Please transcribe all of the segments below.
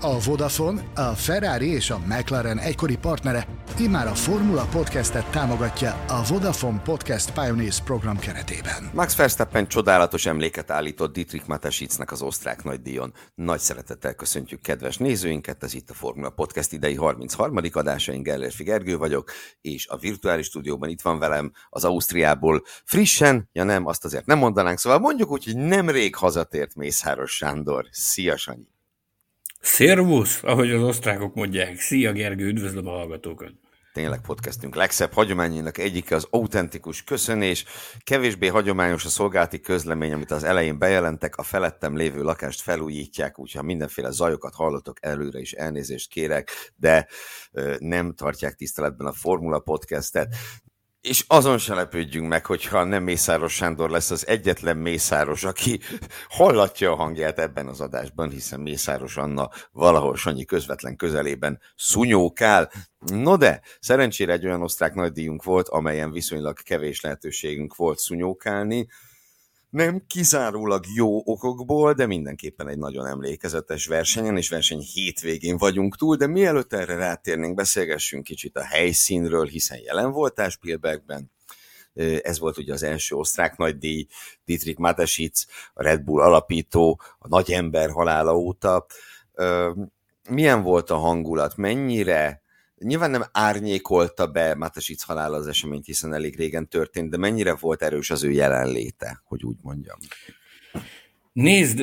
A Vodafone, a Ferrari és a McLaren egykori partnere immár a Formula Podcastet támogatja a Vodafone Podcast Pioneers program keretében. Max Verstappen csodálatos emléket állított Dietrich Matesitznek az osztrák nagydíjon. Nagy szeretettel köszöntjük kedves nézőinket, ez itt a Formula Podcast idei 33. adása, én Gellérfi Gergő vagyok, és a virtuális stúdióban itt van velem az Ausztriából frissen, ja nem, azt azért nem mondanánk, szóval mondjuk úgy, hogy nemrég hazatért Mészáros Sándor. Szia Sanyi! Szervusz, ahogy az osztrákok mondják. Szia Gergő, üdvözlöm a hallgatókat. Tényleg podcastünk legszebb hagyományainak egyike az autentikus köszönés. Kevésbé hagyományos a szolgálati közlemény, amit az elején bejelentek, a felettem lévő lakást felújítják, úgyha mindenféle zajokat hallotok előre is elnézést kérek, de nem tartják tiszteletben a Formula podcastet. És azon se lepődjünk meg, hogyha nem Mészáros Sándor lesz az egyetlen Mészáros, aki hallatja a hangját ebben az adásban, hiszen Mészáros Anna valahol Sanyi közvetlen közelében szunyókál. No de, szerencsére egy olyan osztrák nagydíjunk volt, amelyen viszonylag kevés lehetőségünk volt szunyókálni, nem kizárólag jó okokból, de mindenképpen egy nagyon emlékezetes versenyen, és verseny hétvégén vagyunk túl, de mielőtt erre rátérnénk, beszélgessünk kicsit a helyszínről, hiszen jelen voltál Spielbergben, ez volt ugye az első osztrák nagydíj, Dietrich Matesitz, a Red Bull alapító, a nagy ember halála óta. Milyen volt a hangulat? Mennyire Nyilván nem árnyékolta be Matasic halála az eseményt, hiszen elég régen történt, de mennyire volt erős az ő jelenléte, hogy úgy mondjam? Nézd,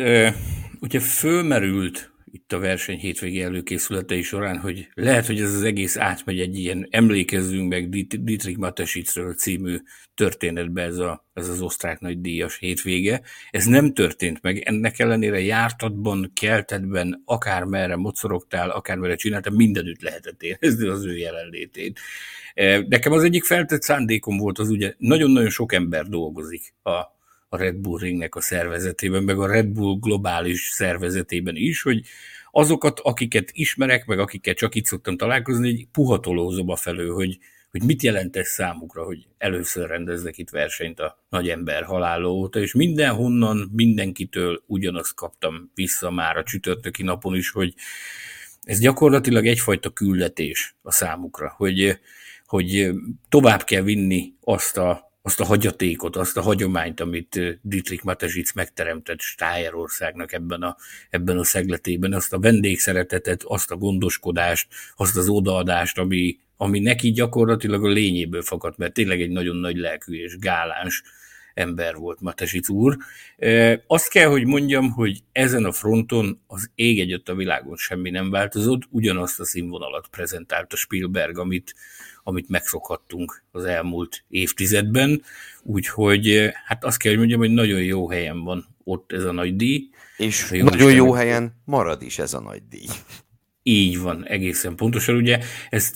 ugye fölmerült itt a verseny hétvégi előkészületei során, hogy lehet, hogy ez az egész átmegy egy ilyen emlékezzünk meg Dietrich Matesitzről című történetbe ez, a, ez az osztrák nagy díjas hétvége. Ez nem történt meg, ennek ellenére jártatban, keltetben, akármerre mocorogtál, akármerre csináltál, mindenütt lehetett érezni az ő jelenlétét. Nekem az egyik feltett szándékom volt az ugye, nagyon-nagyon sok ember dolgozik a a Red Bull Ringnek a szervezetében, meg a Red Bull globális szervezetében is, hogy azokat, akiket ismerek, meg akiket csak itt szoktam találkozni, egy puhatolózom a felő, hogy, hogy mit jelent ez számukra, hogy először rendeznek itt versenyt a nagy ember halála óta, és mindenhonnan, mindenkitől ugyanazt kaptam vissza már a csütörtöki napon is, hogy ez gyakorlatilag egyfajta küldetés a számukra, hogy, hogy tovább kell vinni azt a azt a hagyatékot, azt a hagyományt, amit Dietrich Matesitz megteremtett Stájerországnak ebben a, ebben a szegletében, azt a vendégszeretetet, azt a gondoskodást, azt az odaadást, ami, ami neki gyakorlatilag a lényéből fakadt, mert tényleg egy nagyon nagy lelkű és gáláns ember volt Matesic úr. Azt kell, hogy mondjam, hogy ezen a fronton az ég egyött a világon semmi nem változott, ugyanazt a színvonalat prezentált a Spielberg, amit, amit megszokhattunk az elmúlt évtizedben, úgyhogy hát azt kell, hogy mondjam, hogy nagyon jó helyen van ott ez a nagy díj. És jó nagyon jó helyen marad is ez a nagy díj. Így van, egészen pontosan. Ugye ezt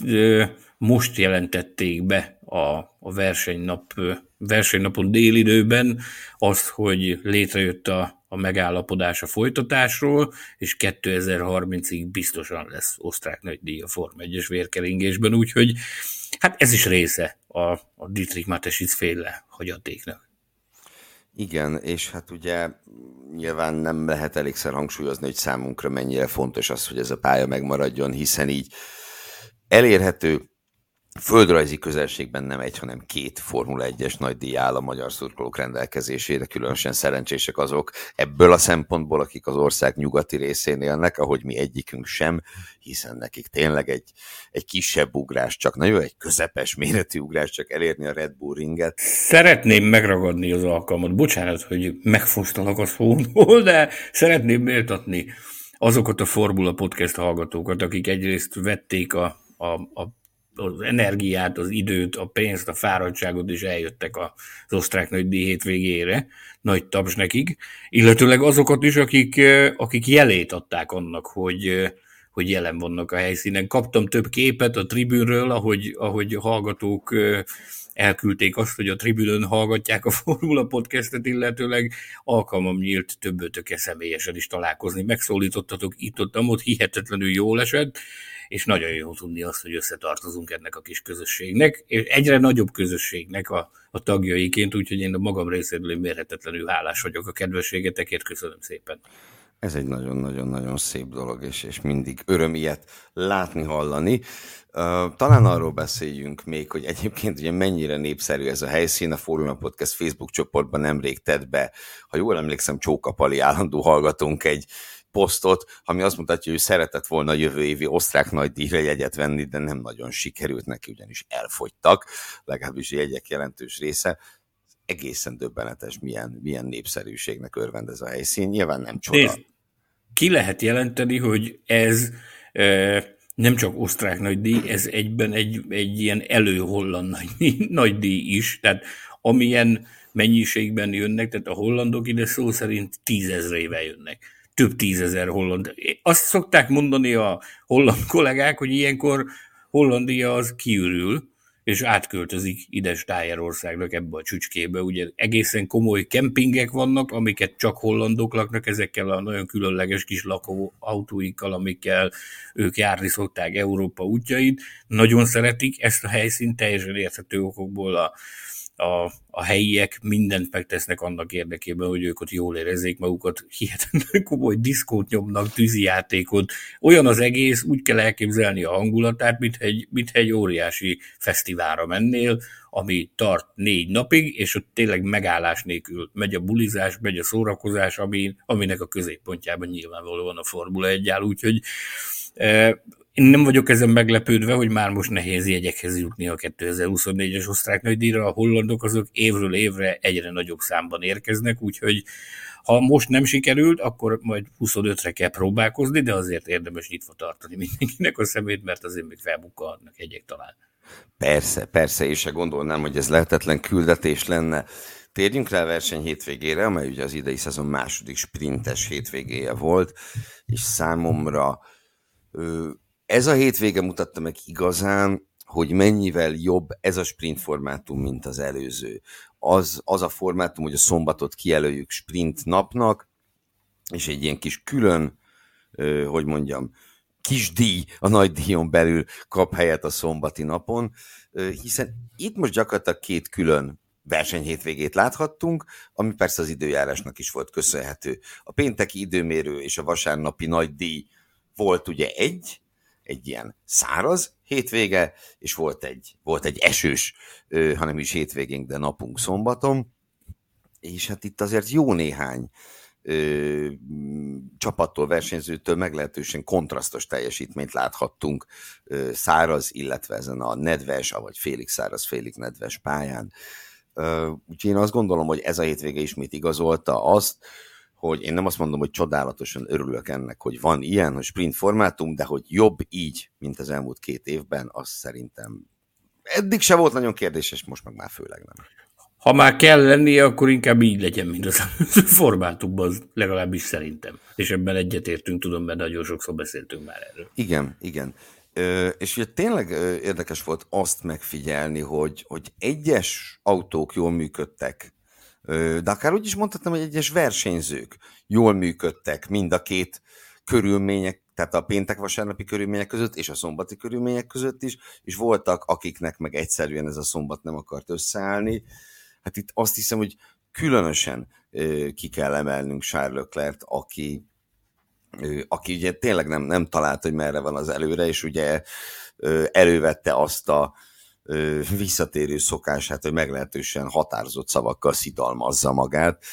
most jelentették be a, a versenynap, versenynapon délidőben azt, hogy létrejött a, a megállapodás a folytatásról, és 2030-ig biztosan lesz osztrák nagydíj a Form 1-es vérkeringésben, úgyhogy hát ez is része a, a Dietrich Matesitz féle hagyatéknak. Igen, és hát ugye nyilván nem lehet elégszer hangsúlyozni, hogy számunkra mennyire fontos az, hogy ez a pálya megmaradjon, hiszen így elérhető földrajzi közelségben nem egy, hanem két Formula 1-es nagy díj áll a magyar szurkolók rendelkezésére, különösen szerencsések azok ebből a szempontból, akik az ország nyugati részén élnek, ahogy mi egyikünk sem, hiszen nekik tényleg egy, egy kisebb ugrás, csak nagyon egy közepes méretű ugrás, csak elérni a Red Bull ringet. Szeretném megragadni az alkalmat, bocsánat, hogy megfosztalak a szóból, de szeretném méltatni azokat a Formula Podcast hallgatókat, akik egyrészt vették a, a, a az energiát, az időt, a pénzt, a fáradtságot, és eljöttek az osztrák nagy hétvégére, nagy taps nekik, illetőleg azokat is, akik, akik jelét adták annak, hogy, hogy jelen vannak a helyszínen. Kaptam több képet a tribűnről, ahogy, ahogy hallgatók elküldték azt, hogy a tribünön hallgatják a Formula Podcastet, illetőleg alkalmam nyílt többötöke személyesen is találkozni. Megszólítottatok itt-ott, ott hihetetlenül jól esett, és nagyon jó tudni azt, hogy összetartozunk ennek a kis közösségnek, és egyre nagyobb közösségnek a, a tagjaiként, úgyhogy én a magam részéről mérhetetlenül hálás vagyok a kedvességetekért, köszönöm szépen. Ez egy nagyon-nagyon-nagyon szép dolog, és, és mindig öröm ilyet látni, hallani. Talán arról beszéljünk még, hogy egyébként ugye mennyire népszerű ez a helyszín, a Fórum Podcast Facebook csoportban nemrég tett be, ha jól emlékszem, Csókapali állandó hallgatónk egy posztot, ami azt mutatja, hogy ő szeretett volna a jövő évi osztrák nagy díjra jegyet venni, de nem nagyon sikerült neki, ugyanis elfogytak, legalábbis jegyek jelentős része. Egészen döbbenetes, milyen, milyen népszerűségnek örvend ez a helyszín. Nyilván nem csoda. Nézd, ki lehet jelenteni, hogy ez nem csak osztrák nagy díj, ez egyben egy, egy ilyen előholland nagy, nagy díj is, tehát amilyen mennyiségben jönnek, tehát a hollandok ide szó szerint tízezrével jönnek. Több tízezer holland. Azt szokták mondani a holland kollégák, hogy ilyenkor Hollandia az kiürül, és átköltözik ide Stájerországnak ebbe a csücskébe. Ugye egészen komoly kempingek vannak, amiket csak hollandok laknak, ezekkel a nagyon különleges kis lakóautóikkal, amikkel ők járni szokták Európa útjait. Nagyon szeretik ezt a helyszínt, teljesen érthető okokból a a, a helyiek mindent megtesznek annak érdekében, hogy ők ott jól érezzék magukat, hihetetlen komoly diszkót nyomnak, tűzijátékot. Olyan az egész, úgy kell elképzelni a hangulatát, mint egy, mint egy óriási fesztiválra mennél, ami tart négy napig, és ott tényleg megállás nélkül megy a bulizás, megy a szórakozás, ami, aminek a középpontjában nyilvánvalóan a Formula 1 áll, úgyhogy e, én nem vagyok ezen meglepődve, hogy már most nehéz jegyekhez jutni a 2024-es osztrák nagydíjra. A hollandok azok évről évre egyre nagyobb számban érkeznek, úgyhogy ha most nem sikerült, akkor majd 25-re kell próbálkozni, de azért érdemes nyitva tartani mindenkinek a szemét, mert azért még felbukkalhatnak egyek talán. Persze, persze, és se gondolnám, hogy ez lehetetlen küldetés lenne. Térjünk rá a verseny hétvégére, amely ugye az idei szezon második sprintes hétvégéje volt, és számomra ez a hétvége mutatta meg igazán, hogy mennyivel jobb ez a sprint formátum, mint az előző. Az, az a formátum, hogy a szombatot kijelöljük sprint napnak, és egy ilyen kis külön, hogy mondjam, kis díj a nagy díjon belül kap helyet a szombati napon, hiszen itt most gyakorlatilag két külön versenyhétvégét láthattunk, ami persze az időjárásnak is volt köszönhető. A pénteki időmérő és a vasárnapi nagy díj volt ugye egy, egy ilyen száraz hétvége, és volt egy, volt egy esős, hanem is hétvégénk, de napunk szombaton, és hát itt azért jó néhány ö, csapattól, versenyzőtől meglehetősen kontrasztos teljesítményt láthattunk ö, száraz, illetve ezen a nedves, vagy félig száraz, félig nedves pályán. Ö, úgyhogy én azt gondolom, hogy ez a hétvége ismét igazolta azt, hogy én nem azt mondom, hogy csodálatosan örülök ennek, hogy van ilyen, hogy sprint formátum, de hogy jobb így, mint az elmúlt két évben, az szerintem eddig se volt nagyon kérdéses, most meg már főleg nem. Ha már kell lennie, akkor inkább így legyen, mint az formátumban, legalábbis szerintem. És ebben egyetértünk, tudom, mert nagyon sokszor beszéltünk már erről. Igen, igen. És ugye tényleg érdekes volt azt megfigyelni, hogy, hogy egyes autók jól működtek, de akár úgy is mondhatnám, hogy egyes versenyzők jól működtek mind a két körülmények, tehát a péntek-vasárnapi körülmények között és a szombati körülmények között is, és voltak, akiknek meg egyszerűen ez a szombat nem akart összeállni. Hát itt azt hiszem, hogy különösen ki kell emelnünk Charles Leclerc, aki, aki ugye tényleg nem, nem talált, hogy merre van az előre, és ugye elővette azt a visszatérő szokását, hogy meglehetősen határozott szavakkal szidalmazza magát.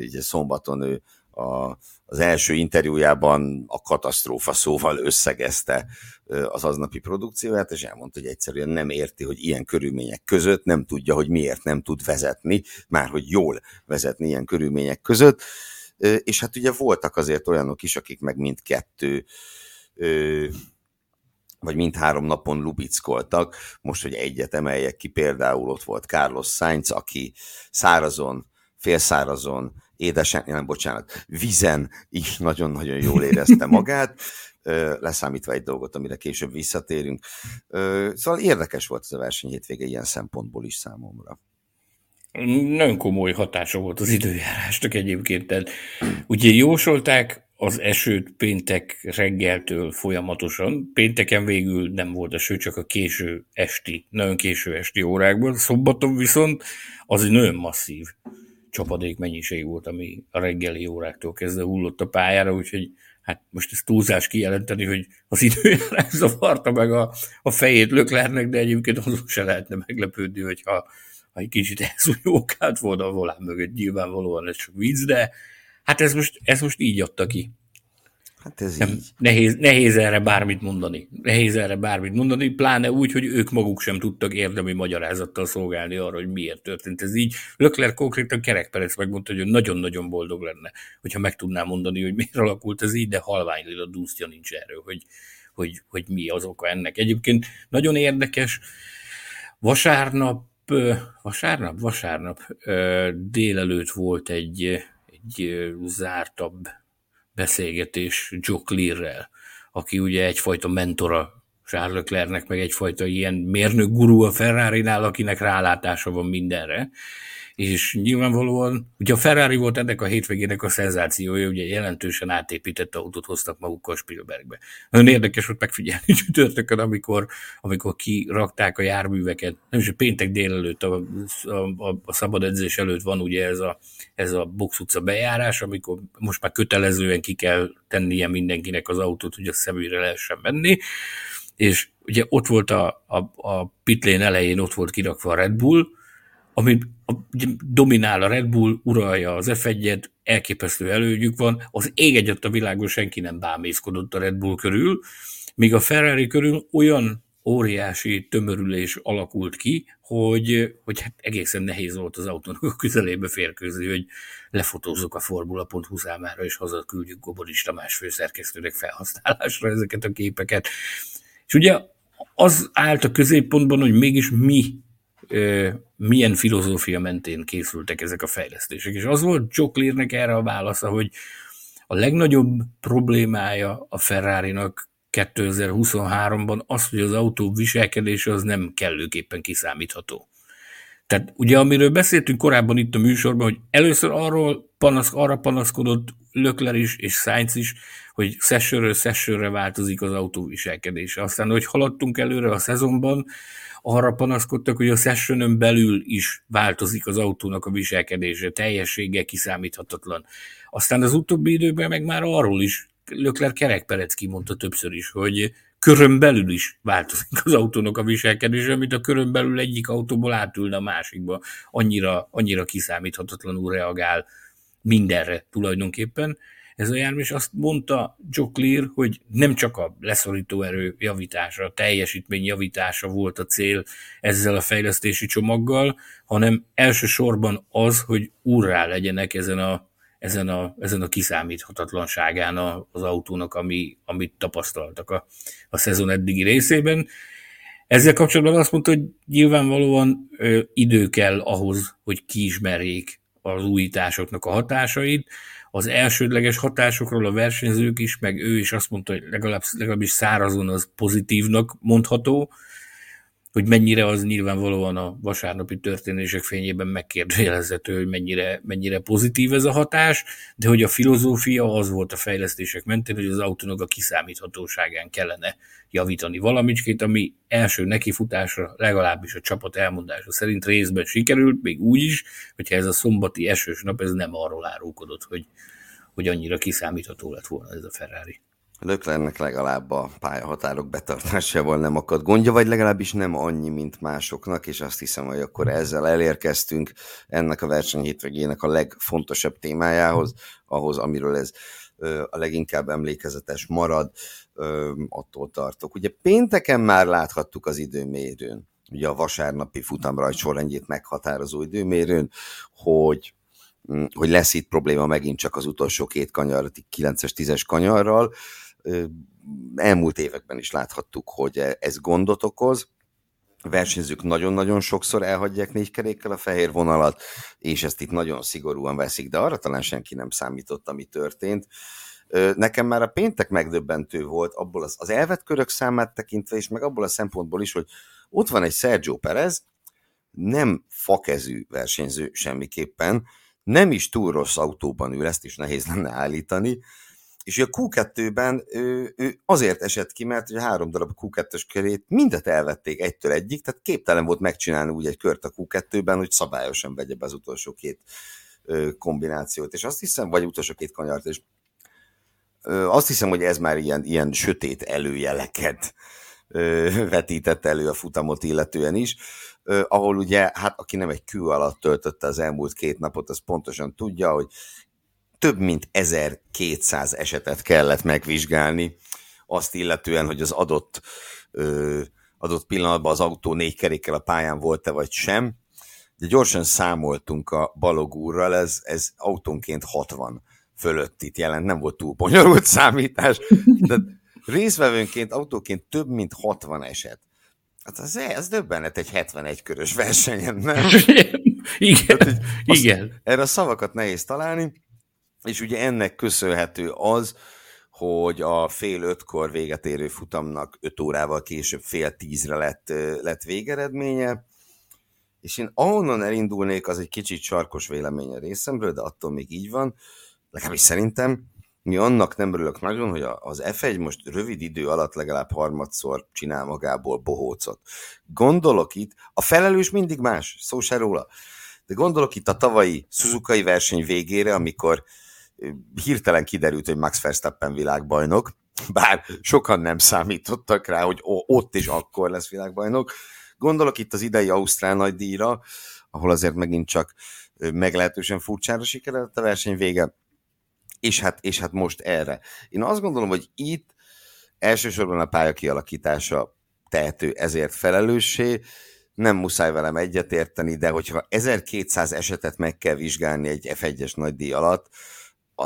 Ugye szombaton ő a, az első interjújában a katasztrófa szóval összegezte az aznapi produkcióját, és elmondta, hogy egyszerűen nem érti, hogy ilyen körülmények között nem tudja, hogy miért nem tud vezetni, már hogy jól vezetni ilyen körülmények között. És hát ugye voltak azért olyanok is, akik meg mindkettő vagy mindhárom napon lubickoltak. Most, hogy egyet emeljek ki, például ott volt Carlos Sainz, aki szárazon, félszárazon édesen, nem bocsánat, vizen is nagyon-nagyon jól érezte magát, leszámítva egy dolgot, amire később visszatérünk. Szóval érdekes volt ez a verseny hétvége ilyen szempontból is számomra. Nagyon komoly hatása volt az időjárásnak egyébként. Tehát, ugye jósolták az esőt péntek reggeltől folyamatosan. Pénteken végül nem volt eső, csak a késő esti, nagyon késő esti órákban. Szombaton viszont az egy nagyon masszív csapadék mennyiség volt, ami a reggeli óráktól kezdve hullott a pályára, úgyhogy hát most ez túlzás kijelenteni, hogy az időjárás zavarta meg a, a fejét Löklernek, de egyébként azon se lehetne meglepődni, hogyha ha egy kicsit elszúnyókált volna a volán mögött, nyilvánvalóan ez csak víz, de hát ez most, ez most így adta ki. Hát ez nem, így. Nehéz, nehéz erre bármit mondani. Nehéz erre bármit mondani, pláne úgy, hogy ők maguk sem tudtak érdemi magyarázattal szolgálni arra, hogy miért történt ez így. Lökler konkrétan kerekperec megmondta, hogy nagyon-nagyon boldog lenne, hogyha meg tudná mondani, hogy miért alakult ez így, de halvány a dúsztja nincs erről, hogy, hogy, hogy mi az oka ennek. Egyébként nagyon érdekes, vasárnap, vasárnap, vasárnap délelőtt volt egy, egy zártabb beszélgetés Joe Clear-rel, aki ugye egyfajta mentora Charles Leclercnek, meg egyfajta ilyen mérnök gurú a Ferrari-nál, akinek rálátása van mindenre, és nyilvánvalóan, ugye a Ferrari volt ennek a hétvégének a szenzációja, ugye jelentősen átépített autót hoztak magukkal Spielbergbe. Nagyon érdekes volt megfigyelni csütörtökön, amikor, amikor kirakták a járműveket. Nem is a péntek délelőtt, a, a, a szabad edzés előtt van ugye ez a, ez a Box utca bejárás, amikor most már kötelezően ki kell tennie mindenkinek az autót, hogy a szemügyre lehessen menni és ugye ott volt a, a, a pitlén elején, ott volt kirakva a Red Bull, ami dominál a Red Bull, uralja az F1-et, elképesztő előnyük van, az ég egyet a világon senki nem bámészkodott a Red Bull körül, míg a Ferrari körül olyan óriási tömörülés alakult ki, hogy, hogy hát egészen nehéz volt az autónak a közelébe férkőzni, hogy lefotózzuk a Formula.hu számára, és hazaküldjük Goboris Tamás főszerkesztőnek felhasználásra ezeket a képeket. És ugye az állt a középpontban, hogy mégis mi milyen filozófia mentén készültek ezek a fejlesztések. És az volt Joe Clearnek erre a válasza, hogy a legnagyobb problémája a Ferrari-nak 2023-ban az, hogy az autó viselkedése az nem kellőképpen kiszámítható. Tehát ugye, amiről beszéltünk korábban itt a műsorban, hogy először arról panasz, arra panaszkodott Lökler is és Sainz is, hogy sessionről sessionre változik az autó viselkedése. Aztán, hogy haladtunk előre a szezonban, arra panaszkodtak, hogy a sessionon belül is változik az autónak a viselkedése, teljessége kiszámíthatatlan. Aztán az utóbbi időben meg már arról is Lökler kerekperec kimondta többször is, hogy körön belül is változik az autónak a viselkedése, amit a körön belül egyik autóból átülne a másikba. Annyira, annyira kiszámíthatatlanul reagál mindenre tulajdonképpen ez a jármű, és azt mondta Joe Clear, hogy nem csak a leszorító erő javítása, a teljesítmény javítása volt a cél ezzel a fejlesztési csomaggal, hanem elsősorban az, hogy úrrá legyenek ezen a, ezen a, ezen a kiszámíthatatlanságán az autónak, ami, amit tapasztaltak a, a szezon eddigi részében. Ezzel kapcsolatban azt mondta, hogy nyilvánvalóan ö, idő kell ahhoz, hogy kiismerjék az újításoknak a hatásait, az elsődleges hatásokról a versenyzők is, meg ő is azt mondta, hogy legalább, legalábbis szárazon az pozitívnak mondható, hogy mennyire az nyilvánvalóan a vasárnapi történések fényében megkérdőjelezhető, hogy mennyire, mennyire pozitív ez a hatás, de hogy a filozófia az volt a fejlesztések mentén, hogy az autónak a kiszámíthatóságán kellene javítani valamicskét, ami első nekifutásra legalábbis a csapat elmondása szerint részben sikerült, még úgy is, hogyha ez a szombati esős nap, ez nem arról árulkodott, hogy, hogy annyira kiszámítható lett volna ez a Ferrari. Löklernek legalább a pályahatárok betartásával nem akad gondja, vagy legalábbis nem annyi, mint másoknak, és azt hiszem, hogy akkor ezzel elérkeztünk ennek a verseny hétvégének a legfontosabb témájához, ahhoz, amiről ez a leginkább emlékezetes marad, attól tartok. Ugye pénteken már láthattuk az időmérőn, ugye a vasárnapi futamrajt sorrendjét meghatározó időmérőn, hogy mm, hogy lesz itt probléma megint csak az utolsó két kanyar, 9-es, 10-es kanyarral, elmúlt években is láthattuk, hogy ez gondot okoz, versenyzők nagyon-nagyon sokszor elhagyják négy kerékkel a fehér vonalat, és ezt itt nagyon szigorúan veszik, de arra talán senki nem számított, ami történt. Nekem már a péntek megdöbbentő volt, abból az, az elvett körök számát tekintve, és meg abból a szempontból is, hogy ott van egy Sergio Perez, nem fakezű versenyző semmiképpen, nem is túl rossz autóban ül, ezt is nehéz lenne állítani, és a Q2-ben ő, ő azért esett ki, mert a három darab Q2-es körét mindet elvették egytől egyik, tehát képtelen volt megcsinálni úgy egy kört a Q2-ben, hogy szabályosan vegye be az utolsó két kombinációt, és azt hiszem, vagy utolsó két kanyart, és azt hiszem, hogy ez már ilyen, ilyen sötét előjeleket vetített elő a futamot illetően is, ahol ugye, hát aki nem egy kő alatt töltötte az elmúlt két napot, az pontosan tudja, hogy több mint 1200 esetet kellett megvizsgálni, azt illetően, hogy az adott, ö, adott pillanatban az autó négy kerékkel a pályán volt-e vagy sem. De gyorsan számoltunk a Balog úrral, ez, ez autónként 60 fölött itt jelent, nem volt túl bonyolult számítás, de részvevőnként, autóként több mint 60 eset. Hát az, ez döbbenet egy 71 körös versenyen, nem? igen, hát, igen. Erre a szavakat nehéz találni, és ugye ennek köszönhető az, hogy a fél ötkor véget érő futamnak öt órával később fél tízre lett, lett végeredménye, és én ahonnan elindulnék, az egy kicsit sarkos véleménye részemről, de attól még így van, legalábbis szerintem, mi annak nem örülök nagyon, hogy az F1 most rövid idő alatt legalább harmadszor csinál magából bohócot. Gondolok itt, a felelős mindig más, szó se róla, de gondolok itt a tavalyi Suzuki verseny végére, amikor hirtelen kiderült, hogy Max Verstappen világbajnok, bár sokan nem számítottak rá, hogy ott és akkor lesz világbajnok. Gondolok itt az idei Ausztrál nagy díjra, ahol azért megint csak meglehetősen furcsára sikeredett a verseny vége, és hát, és hát most erre. Én azt gondolom, hogy itt elsősorban a pálya kialakítása tehető ezért felelőssé, nem muszáj velem egyetérteni, de hogyha 1200 esetet meg kell vizsgálni egy F1-es nagy díj alatt,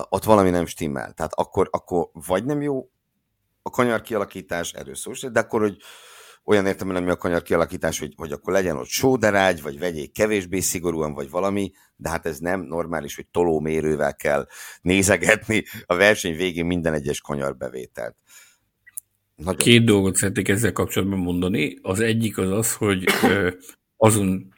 ott valami nem stimmel. Tehát akkor, akkor vagy nem jó a kanyar kialakítás, erről de akkor, hogy olyan értem, nem a kanyar kialakítás, hogy, hogy akkor legyen ott sóderágy, vagy vegyék kevésbé szigorúan, vagy valami, de hát ez nem normális, hogy tolómérővel kell nézegetni a verseny végén minden egyes kanyarbevételt. Nagyon. Két dolgot szeretnék ezzel kapcsolatban mondani. Az egyik az az, hogy azon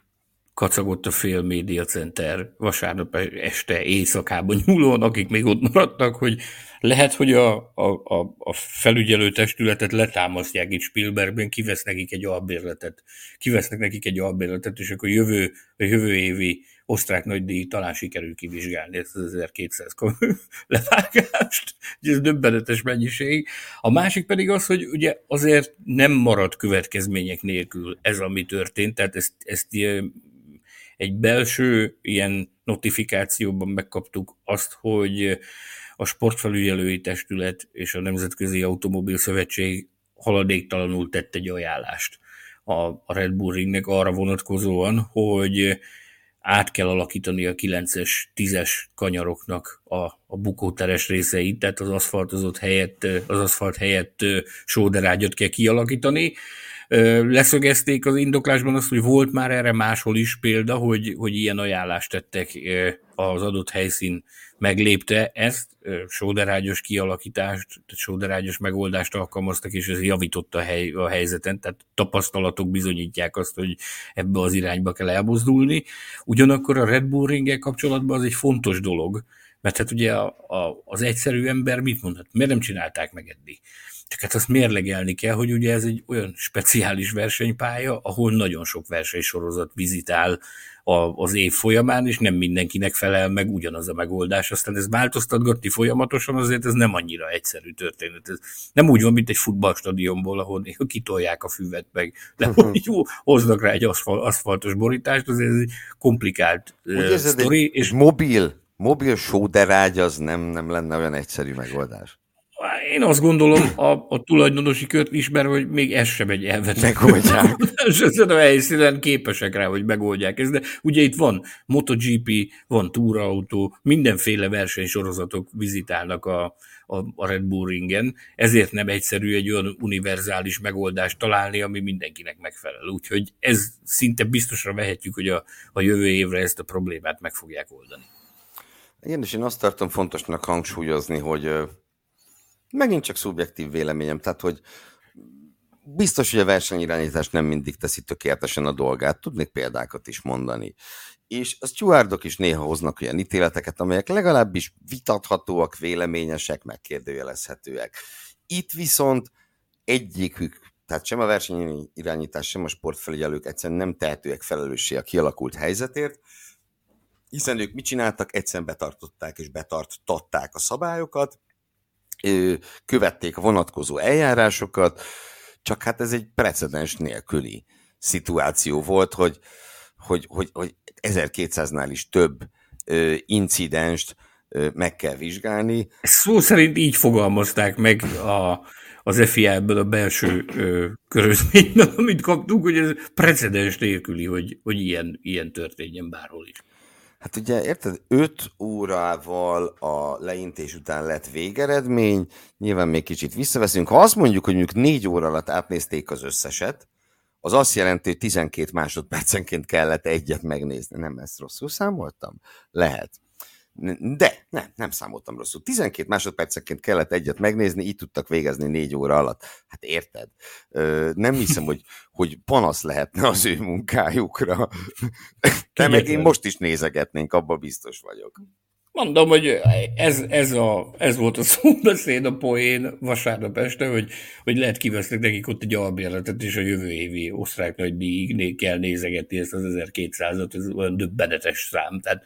kacagott a fél média center vasárnap este éjszakában nyúlóan, akik még ott maradtak, hogy lehet, hogy a, a, a felügyelő testületet letámasztják itt Spielbergben, kivesz nekik egy albérletet, kivesznek nekik egy albérletet, és akkor jövő, a jövő évi osztrák nagydíj talán sikerül kivizsgálni ezt az 1200 levágást, ez döbbenetes mennyiség. A másik pedig az, hogy ugye azért nem marad következmények nélkül ez, ami történt, tehát ezt, ezt egy belső ilyen notifikációban megkaptuk azt, hogy a sportfelügyelői testület és a Nemzetközi Automobil Szövetség haladéktalanul tett egy ajánlást a, Red Bull Ringnek arra vonatkozóan, hogy át kell alakítani a 9-es, 10-es kanyaroknak a, a bukóteres részeit, tehát az aszfaltozott helyett, az aszfalt helyett sóderágyat kell kialakítani, Leszögezték az indoklásban azt, hogy volt már erre máshol is példa, hogy, hogy ilyen ajánlást tettek az adott helyszín meglépte ezt, sóderágyos kialakítást, sóderágyos megoldást alkalmaztak, és ez javította a, hely, a helyzeten, tehát tapasztalatok bizonyítják azt, hogy ebbe az irányba kell elmozdulni. Ugyanakkor a Red Bull ringgel kapcsolatban az egy fontos dolog, mert hát ugye a, a, az egyszerű ember mit mondhat? Miért nem csinálták meg eddig? Csak hát azt mérlegelni kell, hogy ugye ez egy olyan speciális versenypálya, ahol nagyon sok versenysorozat vizitál az év folyamán, és nem mindenkinek felel meg ugyanaz a megoldás. Aztán ez változtatgatni folyamatosan, azért ez nem annyira egyszerű történet. Ez nem úgy van, mint egy futballstadionból, ahol kitolják a füvet meg, de jó, hoznak rá egy aszfal, aszfaltos borítást, azért ez egy komplikált uh, sztori. És mobil, mobil sóderágy az nem, nem lenne olyan egyszerű megoldás. Én azt gondolom, a, a tulajdonosi kört ismer, hogy még ez sem egy elvetett. Megoldják. A helyszínen képesek rá, hogy megoldják ezt. De ugye itt van MotoGP, van túrautó, mindenféle versenysorozatok vizitálnak a, a, a Red Bull ringen, ezért nem egyszerű egy olyan univerzális megoldást találni, ami mindenkinek megfelel. Úgyhogy ez szinte biztosra vehetjük, hogy a, a jövő évre ezt a problémát meg fogják oldani. Igen, és én azt tartom fontosnak hangsúlyozni, hogy megint csak szubjektív véleményem, tehát hogy biztos, hogy a versenyirányítás nem mindig teszi tökéletesen a dolgát, tudnék példákat is mondani. És a stewardok is néha hoznak olyan ítéleteket, amelyek legalábbis vitathatóak, véleményesek, megkérdőjelezhetőek. Itt viszont egyikük, tehát sem a versenyirányítás, sem a sportfelügyelők egyszerűen nem tehetőek felelőssé a kialakult helyzetért, hiszen ők mit csináltak? Egyszerűen betartották és betartották a szabályokat, követték a vonatkozó eljárásokat, csak hát ez egy precedens nélküli szituáció volt, hogy, hogy, hogy, hogy 1200-nál is több incidenst meg kell vizsgálni. Szó szerint így fogalmazták meg a, az FIA-ből a belső ö, körözményben, amit kaptunk, hogy ez precedens nélküli, hogy, hogy ilyen, ilyen történjen bárhol is. Hát ugye érted, 5 órával a leintés után lett végeredmény, nyilván még kicsit visszaveszünk. Ha azt mondjuk, hogy mondjuk 4 óra alatt átnézték az összeset, az azt jelenti, hogy 12 másodpercenként kellett egyet megnézni. Nem ezt rosszul számoltam? Lehet. De nem, nem számoltam rosszul. 12 másodpercenként kellett egyet megnézni, így tudtak végezni négy óra alatt. Hát érted? Nem hiszem, hogy, hogy panasz lehetne az ő munkájukra. De meg én most is nézegetnénk, abba biztos vagyok. Mondom, hogy ez, ez, a, ez volt a szóbeszéd, a poén vasárnap este, hogy, hogy lehet kivesznek nekik ott egy albérletet, és a jövő évi osztrák nagydíjig kell nézegetni ezt az 1200-at, ez olyan döbbenetes szám. Tehát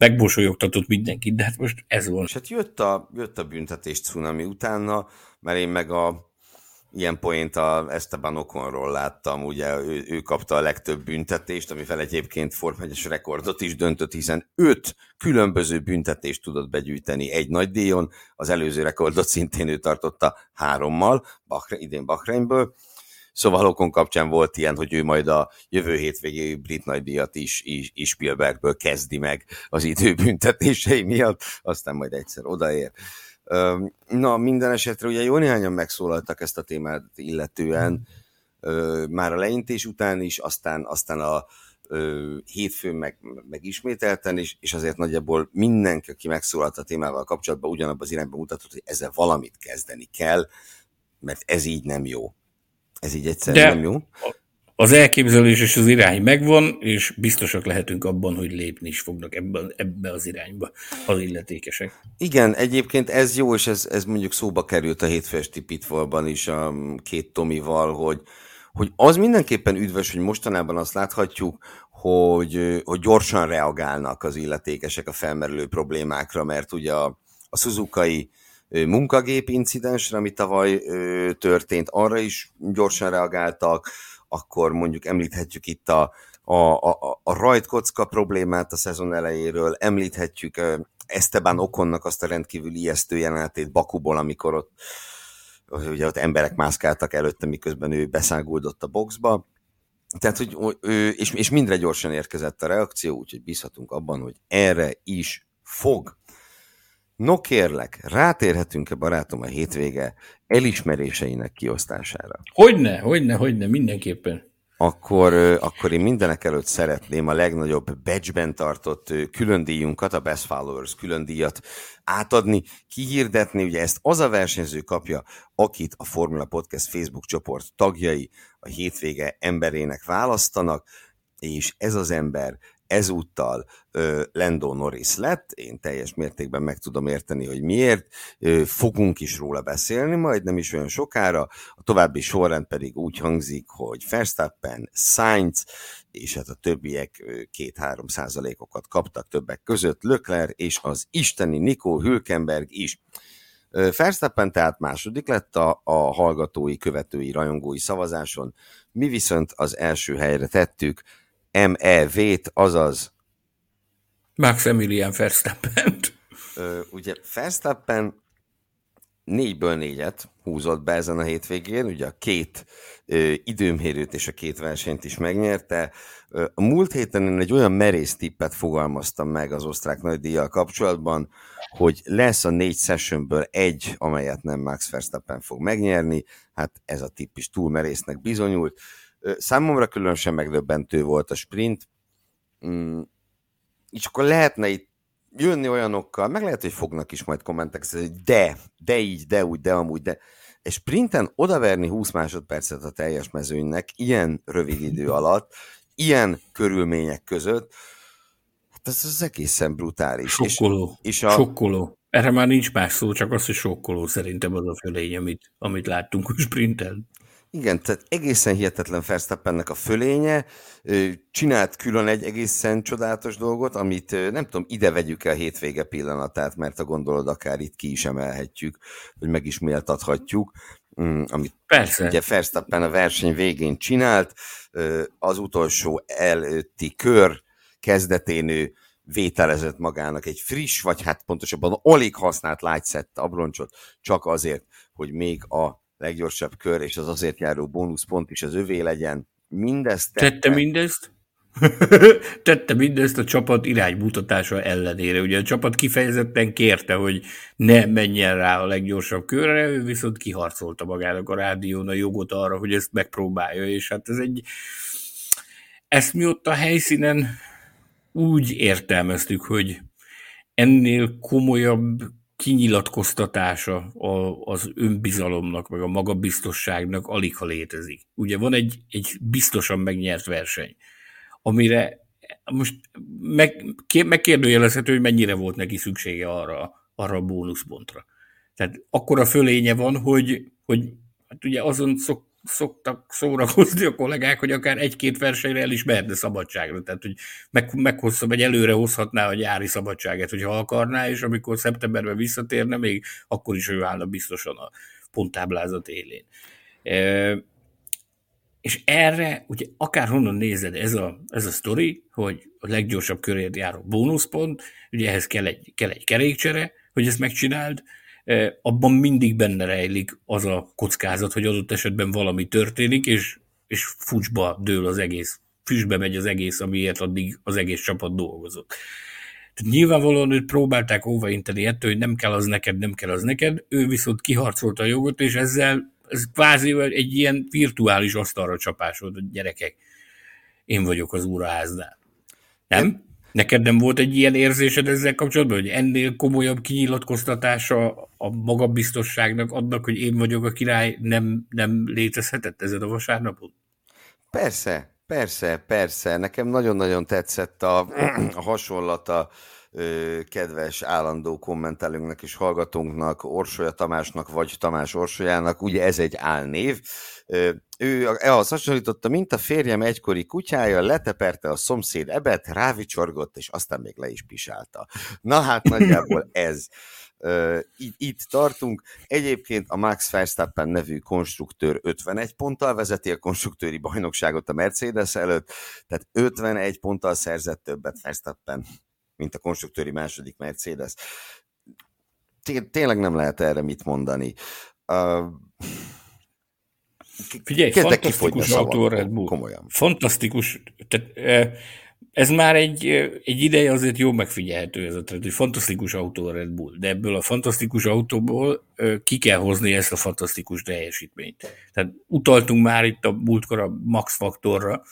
megbosolyogtatott mindenkit, de hát most ez volt. És hát jött a, jött a büntetés cunami utána, mert én meg a ilyen poént a Esteban Oconról láttam, ugye ő, ő kapta a legtöbb büntetést, amivel egyébként formegyes rekordot is döntött, hiszen öt különböző büntetést tudott begyűjteni egy nagy díjon, az előző rekordot szintén ő tartotta hárommal, Bahre, idén Bahreinből, Szóval Okon kapcsán volt ilyen, hogy ő majd a jövő hétvégi brit nagydíjat is, is, is Spielbergből kezdi meg az időbüntetései miatt, aztán majd egyszer odaér. Na, minden esetre ugye jó néhányan megszólaltak ezt a témát illetően, már a leintés után is, aztán, aztán a hétfőn meg, meg ismételten is, és azért nagyjából mindenki, aki megszólalt a témával kapcsolatban, ugyanabban az irányba mutatott, hogy ezzel valamit kezdeni kell, mert ez így nem jó. Ez így egyszerűen De nem jó. Az elképzelés és az irány megvan, és biztosak lehetünk abban, hogy lépni is fognak ebben, ebbe az irányba az illetékesek. Igen, egyébként ez jó, és ez, ez mondjuk szóba került a hétfesti pitfallban is a két Tomival, hogy, hogy az mindenképpen üdvös, hogy mostanában azt láthatjuk, hogy, hogy gyorsan reagálnak az illetékesek a felmerülő problémákra, mert ugye a, a Suzuki munkagép incidensre, ami tavaly történt, arra is gyorsan reagáltak, akkor mondjuk említhetjük itt a, a, a, a rajtkocka problémát a szezon elejéről, említhetjük Esteban Okonnak azt a rendkívül ijesztő jelenetét Bakuból, amikor ott, ugye ott emberek mászkáltak előtte, miközben ő beszáguldott a boxba. Tehát, hogy ő, és, és mindre gyorsan érkezett a reakció, úgyhogy bízhatunk abban, hogy erre is fog No kérlek, rátérhetünk-e barátom a hétvége elismeréseinek kiosztására? Hogyne, hogyne, hogyne, mindenképpen. Akkor, akkor én mindenek előtt szeretném a legnagyobb badge tartott külön díjunkat, a Best Followers külön díjat átadni, kihirdetni, ugye ezt az a versenyző kapja, akit a Formula Podcast Facebook csoport tagjai a hétvége emberének választanak, és ez az ember ezúttal ö, Lando Norris lett, én teljes mértékben meg tudom érteni, hogy miért, fogunk is róla beszélni, majd nem is olyan sokára, a további sorrend pedig úgy hangzik, hogy Verstappen, Sainz, és hát a többiek két-három százalékokat kaptak többek között, Lökler és az isteni Nico Hülkenberg is. Verstappen tehát második lett a, a hallgatói, követői, rajongói szavazáson, mi viszont az első helyre tettük MEV-t, azaz Maximilian Verstappen. ugye Verstappen négyből négyet húzott be ezen a hétvégén, ugye a két ö, időmérőt és a két versenyt is megnyerte. A múlt héten én egy olyan merész tippet fogalmaztam meg az osztrák nagydíjjal kapcsolatban, hogy lesz a négy sessionből egy, amelyet nem Max Verstappen fog megnyerni. Hát ez a tipp is túl merésznek bizonyult. Számomra különösen megdöbbentő volt a sprint, mm, és akkor lehetne itt jönni olyanokkal, meg lehet, hogy fognak is majd kommentek, hogy de, de így, de úgy, de amúgy, de és sprinten odaverni 20 másodpercet a teljes mezőnynek ilyen rövid idő alatt, ilyen körülmények között, hát ez az egészen brutális. Sokkoló, és, és a... sokkoló. Erre már nincs más szó, csak az, hogy sokkoló szerintem az a fölény, amit, amit láttunk a sprinten. Igen, tehát egészen hihetetlen Verstappennek a fölénye, csinált külön egy egészen csodálatos dolgot, amit nem tudom, ide vegyük el a hétvége pillanatát, mert a gondolod akár itt ki is emelhetjük, hogy meg is méltathatjuk, mm, amit Persze. ugye Verstappen a verseny végén csinált, az utolsó előtti kör kezdetén ő vételezett magának egy friss, vagy hát pontosabban alig használt lágyszett abroncsot, csak azért, hogy még a leggyorsabb kör, és az azért járó bónuszpont is az övé legyen. Mindezt tette. Tette mindezt? tette mindezt a csapat iránymutatása ellenére. Ugye a csapat kifejezetten kérte, hogy ne menjen rá a leggyorsabb körre, ő viszont kiharcolta magának a rádión a jogot arra, hogy ezt megpróbálja, és hát ez egy ezt mi ott a helyszínen úgy értelmeztük, hogy ennél komolyabb kinyilatkoztatása az önbizalomnak, meg a magabiztosságnak alig ha létezik. Ugye van egy, egy biztosan megnyert verseny, amire most meg, megkérdőjelezhető, hogy mennyire volt neki szüksége arra, arra a bónuszpontra. Tehát akkora fölénye van, hogy, hogy hát ugye azon szok, szoktak szórakozni a kollégák, hogy akár egy-két versenyre el is mehetne szabadságra. Tehát, hogy meg, meghozza, vagy előre hozhatná a nyári szabadságát, hogyha akarná, és amikor szeptemberben visszatérne, még akkor is ő állna biztosan a ponttáblázat élén. E, és erre, ugye akárhonnan nézed, ez a, ez a sztori, hogy a leggyorsabb körért járó bónuszpont, ugye ehhez kell egy, kell egy kerékcsere, hogy ezt megcsináld, abban mindig benne rejlik az a kockázat, hogy adott esetben valami történik, és, és fucsba dől az egész, füstbe megy az egész, amiért addig az egész csapat dolgozott. Tehát nyilvánvalóan őt próbálták óvainteni ettől, hogy nem kell az neked, nem kell az neked, ő viszont kiharcolta a jogot, és ezzel ez kvázi egy ilyen virtuális asztalra csapás gyerekek, én vagyok az úraháznál. Nem? Neked nem volt egy ilyen érzésed ezzel kapcsolatban, hogy ennél komolyabb kinyilatkoztatása a magabiztosságnak adnak, hogy én vagyok a király, nem, nem létezhetett ezen a vasárnapon? Persze, persze, persze. Nekem nagyon-nagyon tetszett a, a hasonlata kedves állandó kommentelőnknek és hallgatónknak, Orsolya Tamásnak vagy Tamás Orsolyának, ugye ez egy álnév, ő ahhoz hasonlította, mint a férjem egykori kutyája, leteperte a szomszéd ebet, rávicsorgott, és aztán még le is pisálta. Na hát nagyjából ez. Itt, itt tartunk. Egyébként a Max Verstappen nevű konstruktőr 51 ponttal vezeti a konstruktőri bajnokságot a Mercedes előtt, tehát 51 ponttal szerzett többet Verstappen, mint a konstruktőri második Mercedes. Tényleg nem lehet erre mit mondani. Uh, Figyelj, fantasztikus autó Red Bull. Komolyan. Fantasztikus. Tehát, ez már egy, egy ideje azért jó megfigyelhető ez a trend, hogy fantasztikus autó a Red Bull, de ebből a fantasztikus autóból ki kell hozni ezt a fantasztikus teljesítményt. Tehát utaltunk már itt a múltkor a Max Faktorra,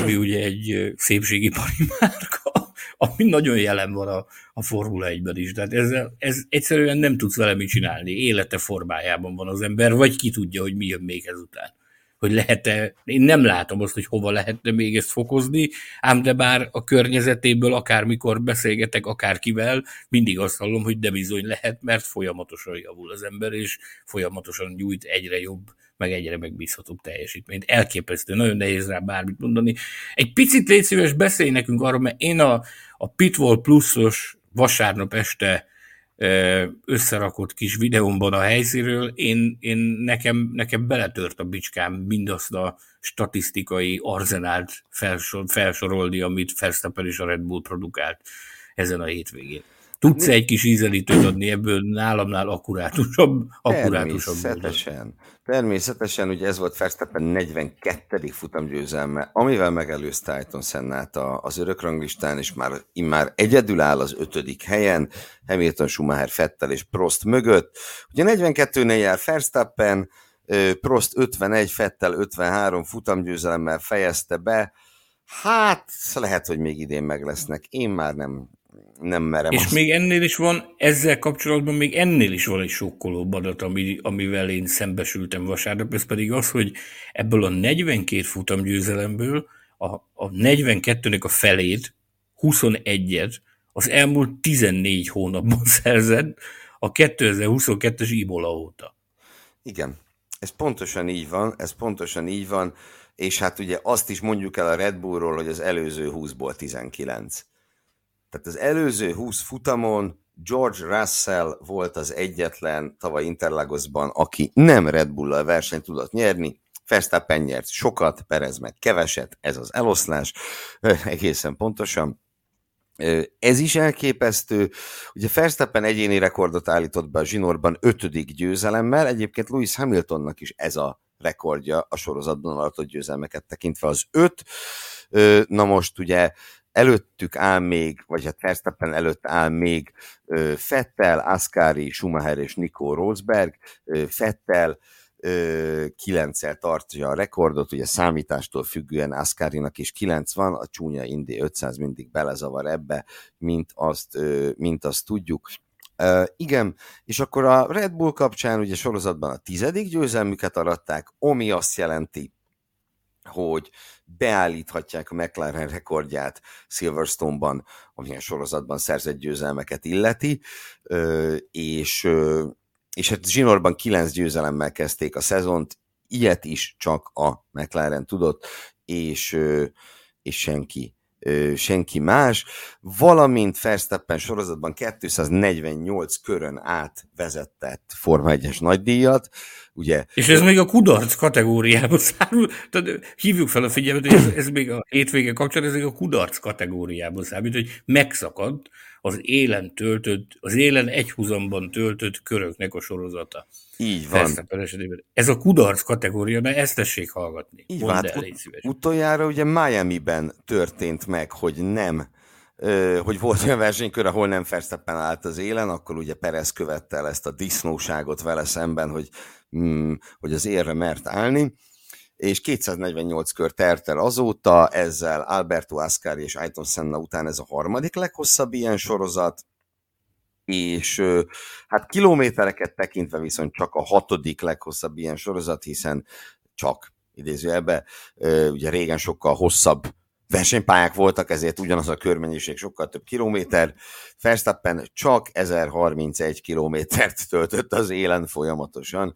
ami ugye egy szépségipari márka, ami nagyon jelen van a, a Formula 1-ben is. Tehát ez, ez egyszerűen nem tudsz vele mit csinálni. Élete formájában van az ember, vagy ki tudja, hogy mi jön még ezután. Hogy lehet-e, én nem látom azt, hogy hova lehetne még ezt fokozni, ám de bár a környezetéből akármikor beszélgetek akárkivel, mindig azt hallom, hogy de bizony lehet, mert folyamatosan javul az ember, és folyamatosan nyújt egyre jobb meg egyre megbízhatóbb teljesítményt. Elképesztő, nagyon nehéz rá bármit mondani. Egy picit légy szíves, beszélj nekünk arról, mert én a, a Pitwall pluszos vasárnap este összerakott kis videómban a helyszínről, én, én nekem, nekem beletört a bicskám mindazt a statisztikai arzenált felsor, felsorolni, amit Verstappen és a Red Bull produkált ezen a hétvégén. Tudsz egy kis ízelítőt adni ebből nálamnál akkurátusabb, akkurátusabb Természetesen. Természetesen, ugye ez volt Verstappen 42. futamgyőzelme, amivel megelőzte Ayrton Sennát az örökranglistán, és már immár egyedül áll az ötödik helyen, Hamilton, Schumacher, Fettel és Prost mögött. Ugye 42-nél jár Verstappen, Prost 51, Fettel 53 futamgyőzelemmel fejezte be, Hát, lehet, hogy még idén meg lesznek. Én már nem, nem merem. És azt. még ennél is van, ezzel kapcsolatban még ennél is van egy sokkoló adat, ami, amivel én szembesültem vasárnap, ez pedig az, hogy ebből a 42 futamgyőzelemből a, a 42-nek a felét, 21-et az elmúlt 14 hónapban szerzett a 2022-es Ibola óta. Igen, ez pontosan így van, ez pontosan így van és hát ugye azt is mondjuk el a Red Bullról, hogy az előző 20-ból 19. Tehát az előző 20 futamon George Russell volt az egyetlen tavaly Interlagosban, aki nem Red Bull-al versenyt tudott nyerni, Verstappen nyert sokat, Perez meg keveset, ez az eloszlás, egészen pontosan. Ez is elképesztő. Ugye Verstappen egyéni rekordot állított be a zsinórban ötödik győzelemmel, egyébként Lewis Hamiltonnak is ez a rekordja a sorozatban alatt győzelmeket tekintve az öt. Na most ugye előttük áll még, vagy hát Verstappen előtt áll még Fettel, Ascari, Schumacher és Nico Rosberg. Fettel kilenccel tartja a rekordot, ugye számítástól függően Ascarinak is 9 van, a csúnya Indi 500 mindig belezavar ebbe, mint azt, mint azt tudjuk. Uh, igen, és akkor a Red Bull kapcsán ugye sorozatban a tizedik győzelmüket aratták, ami azt jelenti, hogy beállíthatják a McLaren rekordját Silverstone-ban, amilyen sorozatban szerzett győzelmeket illeti, és, és hát Zsinorban kilenc győzelemmel kezdték a szezont, ilyet is csak a McLaren tudott, és, és senki senki más, valamint Verstappen sorozatban 248 körön át vezetett Forma 1-es nagydíjat, ugye. És ez még a kudarc kategóriába szárul, tehát hívjuk fel a figyelmet, hogy ez, ez még a hétvége kapcsán, ez még a kudarc kategóriába számít, hogy megszakadt az élen töltött, az élen egyhuzamban töltött köröknek a sorozata. Így van. Ez a kudarc kategória, mert ezt tessék hallgatni. Így van, hát ut- utoljára ugye Miami-ben történt meg, hogy nem hogy volt olyan versenykör, ahol nem Verstappen állt az élen, akkor ugye Perez követte el ezt a disznóságot vele szemben, hogy, hogy az érre mert állni, és 248 kör tert el azóta, ezzel Alberto Ascari és Ayrton Senna után ez a harmadik leghosszabb ilyen sorozat, és hát kilométereket tekintve viszont csak a hatodik leghosszabb ilyen sorozat, hiszen csak idézőjelbe, ugye régen sokkal hosszabb versenypályák voltak, ezért ugyanaz a körmennyiség sokkal több kilométer. Verstappen csak 1031 kilométert töltött az élen folyamatosan.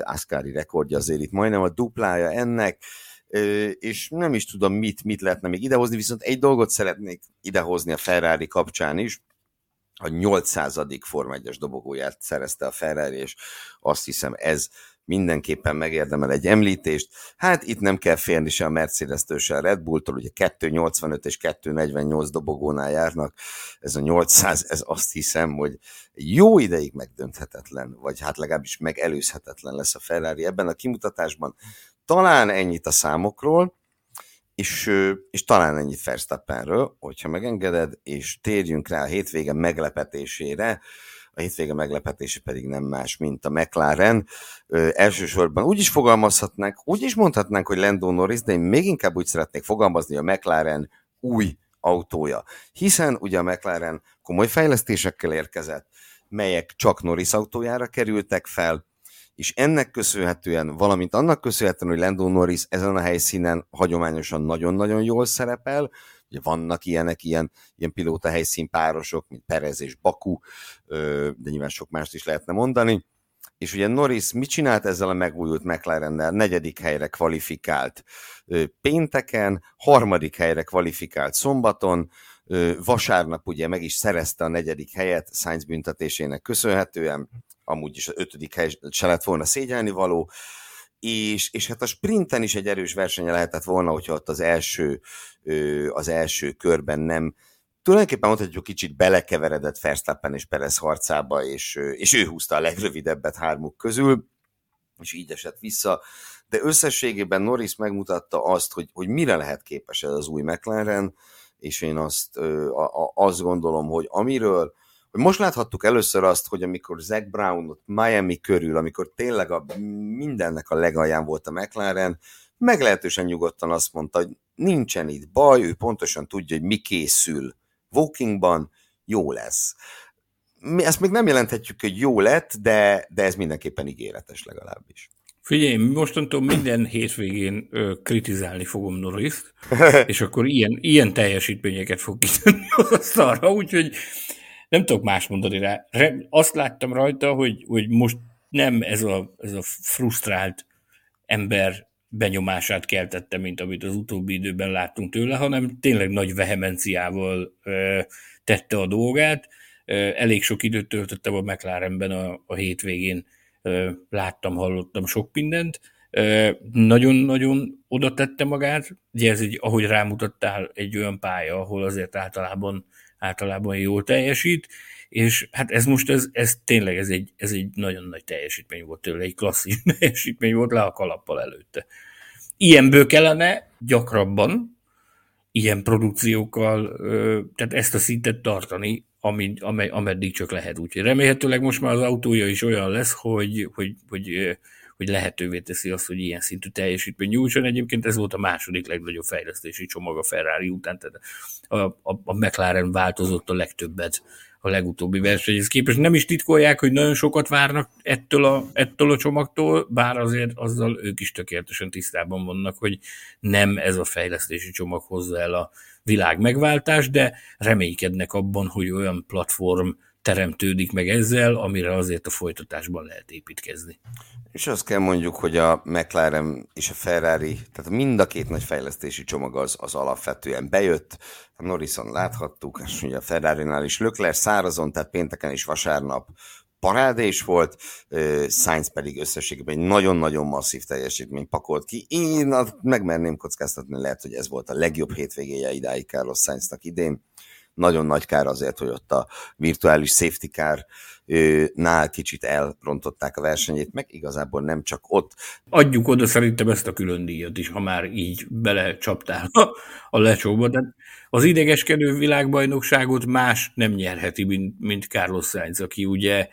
Ascari rekordja azért itt majdnem a duplája ennek, és nem is tudom, mit, mit lehetne még idehozni, viszont egy dolgot szeretnék idehozni a Ferrari kapcsán is, a 800. Forma 1-es dobogóját szerezte a Ferrari, és azt hiszem ez mindenképpen megérdemel egy említést. Hát itt nem kell félni se a Mercedes-től, se a Red Bull-tól, ugye 285 és 248 dobogónál járnak, ez a 800, ez azt hiszem, hogy jó ideig megdönthetetlen, vagy hát legalábbis megelőzhetetlen lesz a Ferrari ebben a kimutatásban. Talán ennyit a számokról, és, és talán ennyit Verstappenről, hogyha megengeded, és térjünk rá a hétvége meglepetésére, a hétvége meglepetése pedig nem más, mint a McLaren. Ö, elsősorban úgy is fogalmazhatnánk, úgy is mondhatnánk, hogy Lando Norris, de én még inkább úgy szeretnék fogalmazni, a McLaren új autója. Hiszen ugye a McLaren komoly fejlesztésekkel érkezett, melyek csak Norris autójára kerültek fel, és ennek köszönhetően, valamint annak köszönhetően, hogy Lando Norris ezen a helyszínen hagyományosan nagyon-nagyon jól szerepel, ugye vannak ilyenek, ilyen, ilyen pilóta helyszín párosok, mint Perez és Baku, de nyilván sok mást is lehetne mondani, és ugye Norris mit csinált ezzel a megújult McLarennel? Negyedik helyre kvalifikált pénteken, harmadik helyre kvalifikált szombaton, vasárnap ugye meg is szerezte a negyedik helyet Sainz büntetésének köszönhetően, amúgy is az ötödik hely se lett volna szégyelni való, és, és hát a sprinten is egy erős versenye lehetett volna, hogyha ott az első, az első körben nem tulajdonképpen mondhatjuk kicsit belekeveredett Verstappen és Perez harcába, és, és ő húzta a legrövidebbet hármuk közül, és így esett vissza. De összességében Norris megmutatta azt, hogy, hogy mire lehet képes ez az új McLaren, és én azt, azt gondolom, hogy amiről hogy most láthattuk először azt, hogy amikor Zach Brown ott Miami körül, amikor tényleg a, mindennek a legalján volt a McLaren, meglehetősen nyugodtan azt mondta, hogy nincsen itt baj, ő pontosan tudja, hogy mi készül Walkingban, jó lesz. Mi ezt még nem jelenthetjük, hogy jó lett, de, de ez mindenképpen ígéretes legalábbis. Figyelj, mostantól minden hétvégén ö, kritizálni fogom norris és akkor ilyen, ilyen teljesítményeket fog kitenni az asztalra, úgyhogy nem tudok más mondani rá. Azt láttam rajta, hogy, hogy most nem ez a, ez a frusztrált ember benyomását keltette, mint amit az utóbbi időben láttunk tőle, hanem tényleg nagy vehemenciával tette a dolgát. Elég sok időt töltöttem a McLarenben a, a hétvégén, láttam, hallottam sok mindent. Nagyon-nagyon oda tette magát. Ugye ez egy, ahogy rámutattál, egy olyan pálya, ahol azért általában általában jól teljesít, és hát ez most, ez, ez tényleg ez egy, ez egy nagyon nagy teljesítmény volt tőle, egy klasszikus teljesítmény volt le a kalappal előtte. Ilyenből kellene gyakrabban, ilyen produkciókkal, tehát ezt a szintet tartani, amid, amely, ameddig csak lehet. Úgyhogy remélhetőleg most már az autója is olyan lesz, hogy, hogy, hogy hogy lehetővé teszi azt, hogy ilyen szintű teljesítmény nyújtson. Egyébként ez volt a második legnagyobb fejlesztési csomag a Ferrari után, tehát a, a, a McLaren változott a legtöbbet a legutóbbi versenyhez képest. Nem is titkolják, hogy nagyon sokat várnak ettől a, ettől a csomagtól, bár azért azzal ők is tökéletesen tisztában vannak, hogy nem ez a fejlesztési csomag hozza el a világ megváltást, de reménykednek abban, hogy olyan platform teremtődik meg ezzel, amire azért a folytatásban lehet építkezni. És azt kell mondjuk, hogy a McLaren és a Ferrari, tehát mind a két nagy fejlesztési csomag az, az alapvetően bejött. A Norrison láthattuk, és ugye a Ferrari-nál is Lökler szárazon, tehát pénteken és vasárnap parádés volt, Sainz pedig összességében egy nagyon-nagyon masszív teljesítményt pakolt ki. Én megmerném kockáztatni, lehet, hogy ez volt a legjobb hétvégéje idáig Carlos Sainznak idén nagyon nagy kár azért, hogy ott a virtuális safety car nál kicsit elrontották a versenyét, meg igazából nem csak ott. Adjuk oda szerintem ezt a külön díjat is, ha már így belecsaptál a, lecsóba. De az idegeskedő világbajnokságot más nem nyerheti, mint, mint Carlos Sainz, aki ugye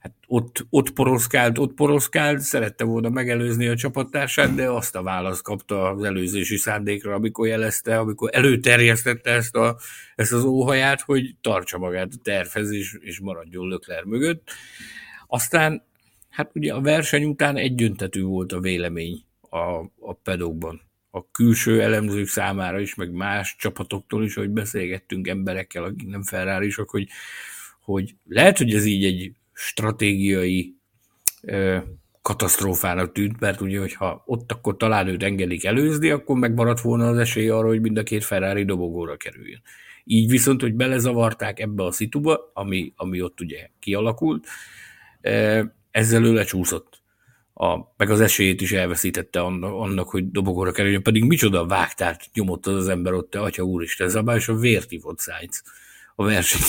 hát ott, ott poroszkált, ott poroszkált, szerette volna megelőzni a csapattársát, de azt a választ kapta az előzési szándékra, amikor jelezte, amikor előterjesztette ezt, a, ezt az óhaját, hogy tartsa magát a tervhez, és, és maradjon Lökler mögött. Aztán, hát ugye a verseny után egyöntetű volt a vélemény a, a pedokban a külső elemzők számára is, meg más csapatoktól is, hogy beszélgettünk emberekkel, akik nem ferrari hogy, hogy lehet, hogy ez így egy stratégiai ö, katasztrófának tűnt, mert ugye, hogyha ott akkor talán őt engedik előzni, akkor megmaradt volna az esély arra, hogy mind a két Ferrari dobogóra kerüljön. Így viszont, hogy belezavarták ebbe a szituba, ami, ami ott ugye kialakult, ezzel ő lecsúszott. A, meg az esélyét is elveszítette annak, hogy dobogóra kerüljön, pedig micsoda vágtát nyomott az, az ember ott, atya úristen, zabál, és a vért ivott Sainz a verseny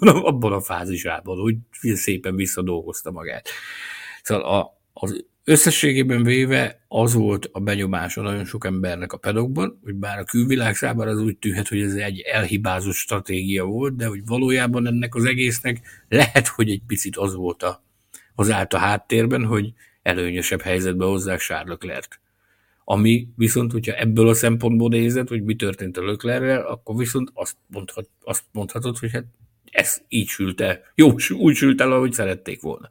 abban a, fázisában, hogy szépen visszadolgozta magát. Szóval a, az összességében véve az volt a benyomása nagyon sok embernek a pedokban, hogy bár a külvilág számára az úgy tűnhet, hogy ez egy elhibázott stratégia volt, de hogy valójában ennek az egésznek lehet, hogy egy picit az volt a, az állt a háttérben, hogy előnyösebb helyzetbe hozzák Leclerc. Ami viszont, hogyha ebből a szempontból nézed, hogy mi történt a Löklerrel, akkor viszont azt, mondhat, azt mondhatod, hogy hát ez így sült el. Jó, úgy sült el, ahogy szerették volna.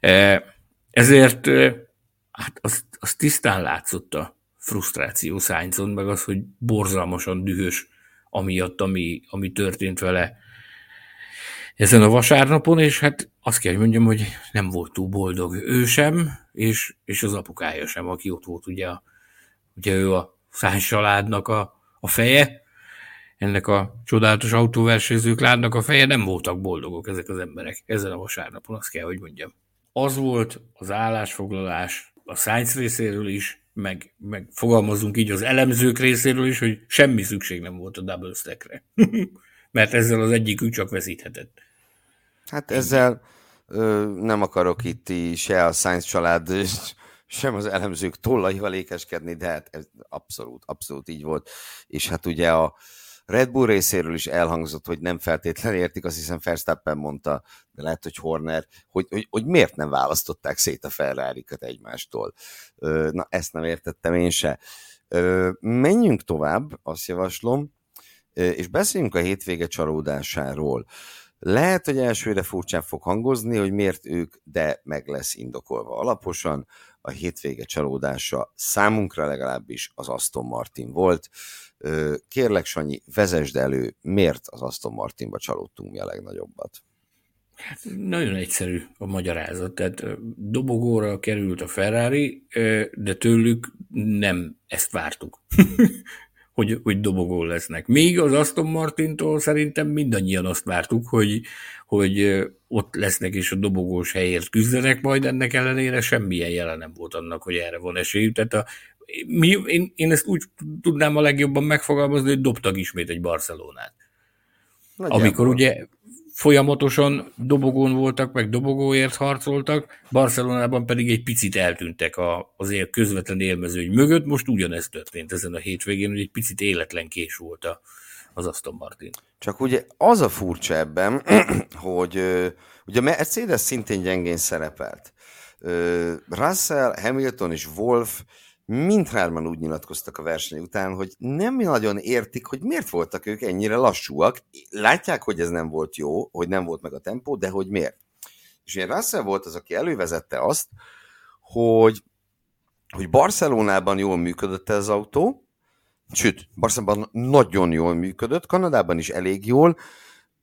E, ezért e, hát az, az tisztán látszott a frusztráció Sainzon, meg az, hogy borzalmasan dühös amiatt, ami, ami történt vele ezen a vasárnapon, és hát azt kell, hogy mondjam, hogy nem volt túl boldog ő sem, és, és az apukája sem, aki ott volt, ugye, ugye ő a Száns családnak a, a feje, ennek a csodálatos autóversenyző klánnak a feje, nem voltak boldogok ezek az emberek ezen a vasárnapon, azt kell, hogy mondjam. Az volt az állásfoglalás a Science részéről is, meg, meg fogalmazunk így az elemzők részéről is, hogy semmi szükség nem volt a double stackre. mert ezzel az egyikük csak veszíthetett. Hát ezzel ö, nem akarok itt se a Science család, sem az elemzők tollaival ékeskedni, de hát ez abszolút, abszolút így volt. És hát ugye a Red Bull részéről is elhangzott, hogy nem feltétlenül értik, azt hiszem Verstappen mondta, de lehet, hogy Horner, hogy, hogy, hogy miért nem választották szét a ferrari egymástól. Na, ezt nem értettem én se. Menjünk tovább, azt javaslom, és beszéljünk a hétvége csalódásáról. Lehet, hogy elsőre furcsán fog hangozni, hogy miért ők, de meg lesz indokolva alaposan. A hétvége csalódása számunkra legalábbis az Aston Martin volt. Kérlek, Sanyi, vezesd elő, miért az Aston Martinba csalódtunk mi a legnagyobbat? Hát nagyon egyszerű a magyarázat. Tehát dobogóra került a Ferrari, de tőlük nem ezt vártuk. hogy, hogy dobogó lesznek. Még az Aston Martintól szerintem mindannyian azt vártuk, hogy, hogy ott lesznek és a dobogós helyért küzdenek, majd ennek ellenére semmilyen jelen nem volt annak, hogy erre van esélyük. Tehát a, mi, én, én ezt úgy tudnám a legjobban megfogalmazni, hogy dobtak ismét egy Barcelonát. Nagyjából. Amikor ugye folyamatosan dobogón voltak, meg dobogóért harcoltak, Barcelonában pedig egy picit eltűntek a, azért közvetlen élmezőny mögött. Most ugyanezt történt ezen a hétvégén, hogy egy picit életlen kés volt a, az Aston Martin. Csak ugye az a furcsa ebben, hogy ugye Mercedes szintén gyengén szerepelt. Russell, Hamilton és Wolf mindhárman úgy nyilatkoztak a verseny után, hogy nem nagyon értik, hogy miért voltak ők ennyire lassúak. Látják, hogy ez nem volt jó, hogy nem volt meg a tempó, de hogy miért. És ugye Russell volt az, aki elővezette azt, hogy, hogy Barcelonában jól működött ez az autó, sőt, Barcelonában nagyon jól működött, Kanadában is elég jól,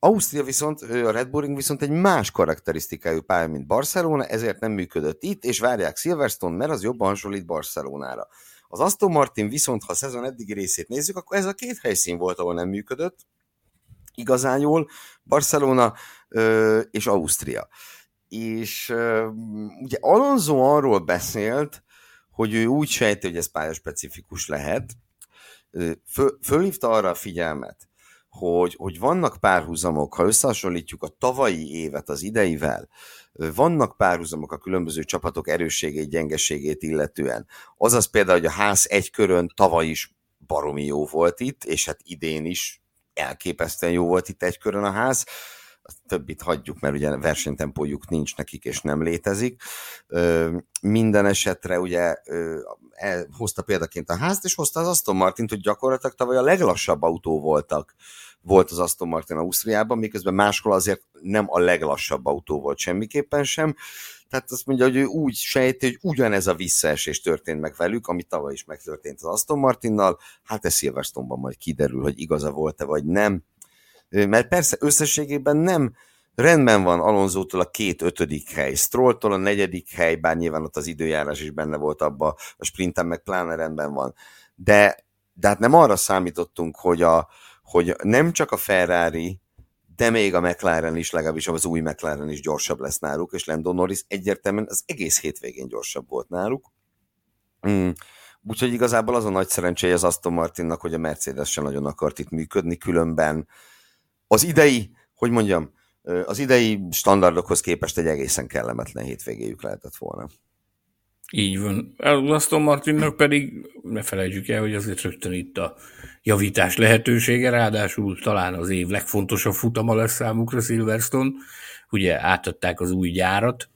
Ausztria viszont, a Red Bulling viszont egy más karakterisztikájú pálya, mint Barcelona, ezért nem működött itt, és várják Silverstone, mert az jobban hasonlít Barcelonára. Az Aston Martin viszont, ha a szezon eddigi részét nézzük, akkor ez a két helyszín volt, ahol nem működött, igazán jól, Barcelona ö, és Ausztria. És ö, ugye Alonso arról beszélt, hogy ő úgy sejti, hogy ez pályaspecifikus lehet, Föl, fölhívta arra a figyelmet, hogy, hogy vannak párhuzamok, ha összehasonlítjuk a tavalyi évet az ideivel, vannak párhuzamok a különböző csapatok erősségét, gyengeségét illetően. Azaz például, hogy a ház egy körön tavaly is baromi jó volt itt, és hát idén is elképesztően jó volt itt egy körön a ház. A többit hagyjuk, mert ugye versenytempójuk nincs nekik, és nem létezik. Minden esetre ugye hozta példaként a házt, és hozta az Aston Martint, hogy gyakorlatilag tavaly a leglassabb autó voltak volt az Aston Martin Ausztriában, miközben máshol azért nem a leglassabb autó volt semmiképpen sem. Tehát azt mondja, hogy ő úgy sejti, hogy ugyanez a visszaesés történt meg velük, ami tavaly is megtörtént az Aston Martinnal. Hát ez Silverstone-ban majd kiderül, hogy igaza volt-e vagy nem. Mert persze összességében nem rendben van Alonzótól a két ötödik hely, Strolltól a negyedik hely, bár nyilván ott az időjárás is benne volt abba, a sprinten meg pláne rendben van. De, de hát nem arra számítottunk, hogy a, hogy nem csak a Ferrari, de még a McLaren is, legalábbis az új McLaren is gyorsabb lesz náluk, és Lando Norris egyértelműen az egész hétvégén gyorsabb volt náluk. Mm. Úgyhogy igazából az a nagy szerencséje az Aston Martinnak, hogy a Mercedes sem nagyon akart itt működni, különben az idei, hogy mondjam, az idei standardokhoz képest egy egészen kellemetlen hétvégéjük lehetett volna. Így van. Aston Martinnak pedig ne felejtsük el, hogy azért rögtön itt a javítás lehetősége, ráadásul talán az év legfontosabb futama lesz számukra Silverstone. Ugye átadták az új gyárat,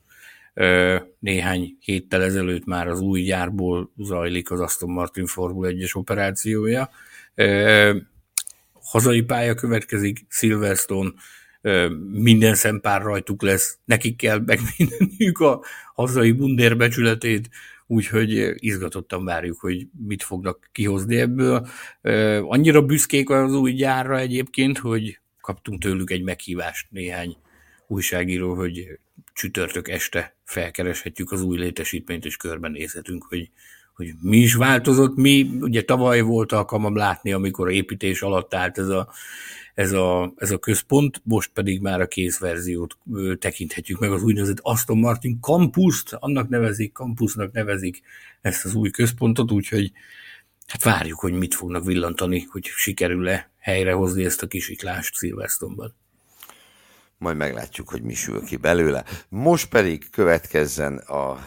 néhány héttel ezelőtt már az új gyárból zajlik az Aston Martin Formula 1-es operációja. Hazai pálya következik, Silverstone, minden szempár rajtuk lesz, nekik kell megmindeniük a hazai bundér becsületét, úgyhogy izgatottan várjuk, hogy mit fognak kihozni ebből. Annyira büszkék az új gyárra egyébként, hogy kaptunk tőlük egy meghívást néhány újságíró, hogy csütörtök este felkereshetjük az új létesítményt, és körbenézhetünk, hogy, hogy mi is változott. Mi, ugye tavaly volt alkalmam látni, amikor a építés alatt állt ez a ez a, ez a központ, most pedig már a készverziót tekinthetjük meg, az úgynevezett Aston Martin Campus-t, annak nevezik, campusnak nevezik ezt az új központot, úgyhogy hát várjuk, hogy mit fognak villantani, hogy sikerül-e helyrehozni ezt a kisiklást Silverstone-ban. Majd meglátjuk, hogy mi sül ki belőle. Most pedig következzen a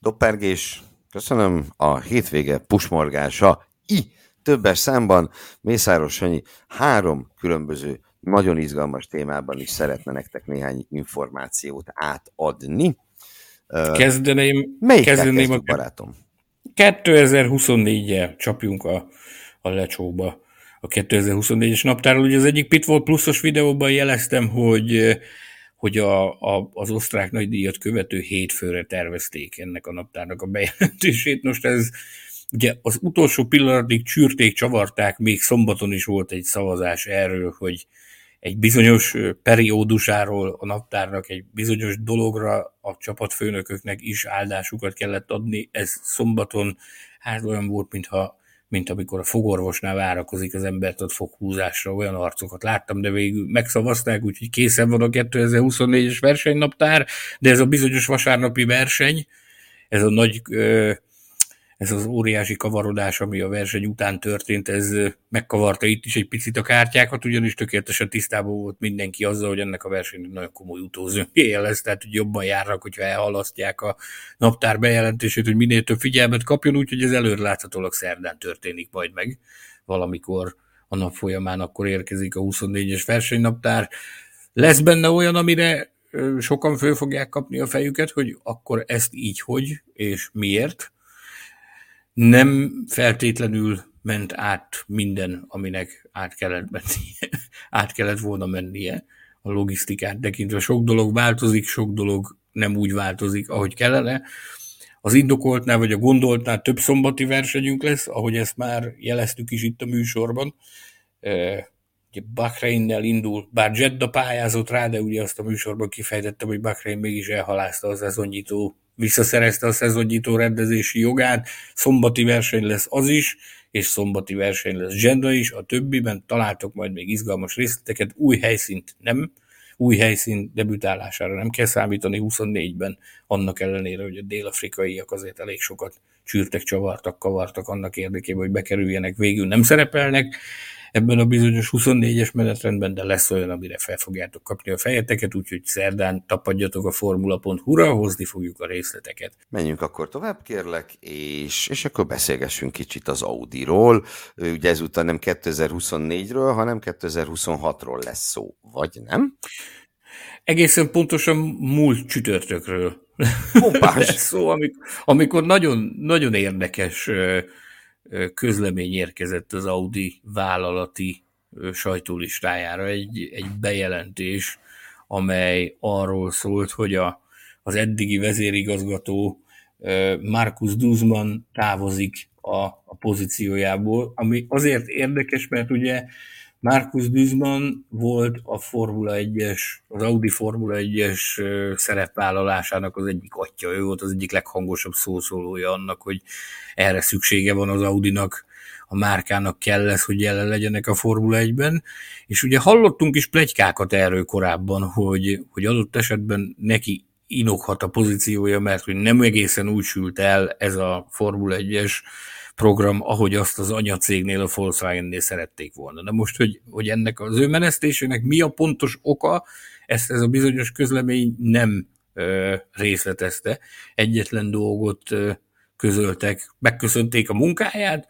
doppergés, köszönöm, a hétvége pusmorgása i többes számban Mészáros Sanyi három különböző nagyon izgalmas témában is szeretne nektek néhány információt átadni. Kezdeném, Melyik kezdeném a barátom? 2024-jel csapjunk a, a lecsóba a 2024-es naptárról. Ugye az egyik Pitfall pluszos videóban jeleztem, hogy hogy a, a, az osztrák nagydíjat követő hétfőre tervezték ennek a naptárnak a bejelentését. Most ez ugye az utolsó pillanatig csűrték, csavarták, még szombaton is volt egy szavazás erről, hogy egy bizonyos periódusáról a naptárnak egy bizonyos dologra a csapatfőnököknek is áldásukat kellett adni. Ez szombaton hát olyan volt, mintha mint amikor a fogorvosnál várakozik az embert ott foghúzásra, olyan arcokat láttam, de végül megszavazták, úgyhogy készen van a 2024-es versenynaptár, de ez a bizonyos vasárnapi verseny, ez a nagy ez az óriási kavarodás, ami a verseny után történt, ez megkavarta itt is egy picit a kártyákat, ugyanis tökéletesen tisztában volt mindenki azzal, hogy ennek a versenynek nagyon komoly utózőnkéje lesz, tehát hogy jobban járnak, hogyha elhalasztják a naptár bejelentését, hogy minél több figyelmet kapjon, úgyhogy ez előre láthatólag szerdán történik majd meg. Valamikor a nap folyamán, akkor érkezik a 24-es versenynaptár. Lesz benne olyan, amire sokan föl fogják kapni a fejüket, hogy akkor ezt így hogy és miért, nem feltétlenül ment át minden, aminek át kellett, mennie, át kellett volna mennie a logisztikát tekintve. Sok dolog változik, sok dolog nem úgy változik, ahogy kellene. Az indokoltnál vagy a gondoltnál több szombati versenyünk lesz, ahogy ezt már jeleztük is itt a műsorban. Ugye Bahrainnel indul, bár Jeddah pályázott rá, de ugye azt a műsorban kifejtettem, hogy Bahrein mégis elhalázta az szezonnyitó visszaszerezte a szezonnyitó rendezési jogát, szombati verseny lesz az is, és szombati verseny lesz Jeddah is, a többiben találtok majd még izgalmas részleteket, új helyszínt nem, új helyszín debütálására nem kell számítani 24-ben, annak ellenére, hogy a dél-afrikaiak azért elég sokat csűrtek, csavartak, kavartak annak érdekében, hogy bekerüljenek, végül nem szerepelnek, ebben a bizonyos 24-es menetrendben, de lesz olyan, amire fel fogjátok kapni a fejeteket, úgyhogy szerdán tapadjatok a formula.hu-ra, hozni fogjuk a részleteket. Menjünk akkor tovább, kérlek, és, és akkor beszélgessünk kicsit az Audi-ról. Ugye ezúttal nem 2024-ről, hanem 2026-ról lesz szó, vagy nem? Egészen pontosan múlt csütörtökről lesz szó, amikor, amikor nagyon, nagyon érdekes közlemény érkezett az Audi vállalati sajtólistájára, egy, egy bejelentés, amely arról szólt, hogy a, az eddigi vezérigazgató Markus Duzman távozik a, a pozíciójából, ami azért érdekes, mert ugye Markus Düzman volt a Formula 1-es, az Audi Formula 1-es szerepvállalásának az egyik atya, ő volt az egyik leghangosabb szószólója annak, hogy erre szüksége van az Audinak, a márkának kell lesz, hogy jelen legyenek a Formula 1-ben, és ugye hallottunk is plegykákat erről korábban, hogy, hogy adott esetben neki inokhat a pozíciója, mert hogy nem egészen úgy sült el ez a Formula 1-es program, ahogy azt az anyacégnél, a Volkswagen-nél szerették volna. De most, hogy, hogy ennek az ő menesztésének mi a pontos oka, ezt ez a bizonyos közlemény nem ö, részletezte. Egyetlen dolgot ö, közöltek, megköszönték a munkáját,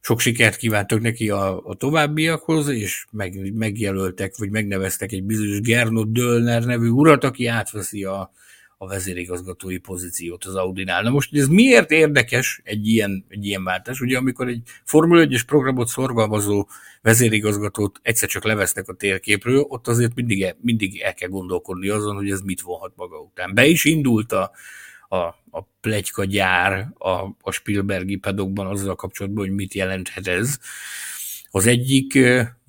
sok sikert kívántak neki a, a továbbiakhoz, és meg, megjelöltek, vagy megneveztek egy bizonyos Gernot Döllner nevű urat, aki átveszi a, a vezérigazgatói pozíciót az Audinál. Na most, ez miért érdekes egy ilyen, egy ilyen váltás? Ugye, amikor egy Formula 1-es programot szorgalmazó vezérigazgatót egyszer csak levesznek a térképről, ott azért mindig, el, mindig el kell gondolkodni azon, hogy ez mit vonhat maga után. Be is indult a, a, a plegyka gyár a, a Spielbergi pedokban azzal kapcsolatban, hogy mit jelenthet ez. Az egyik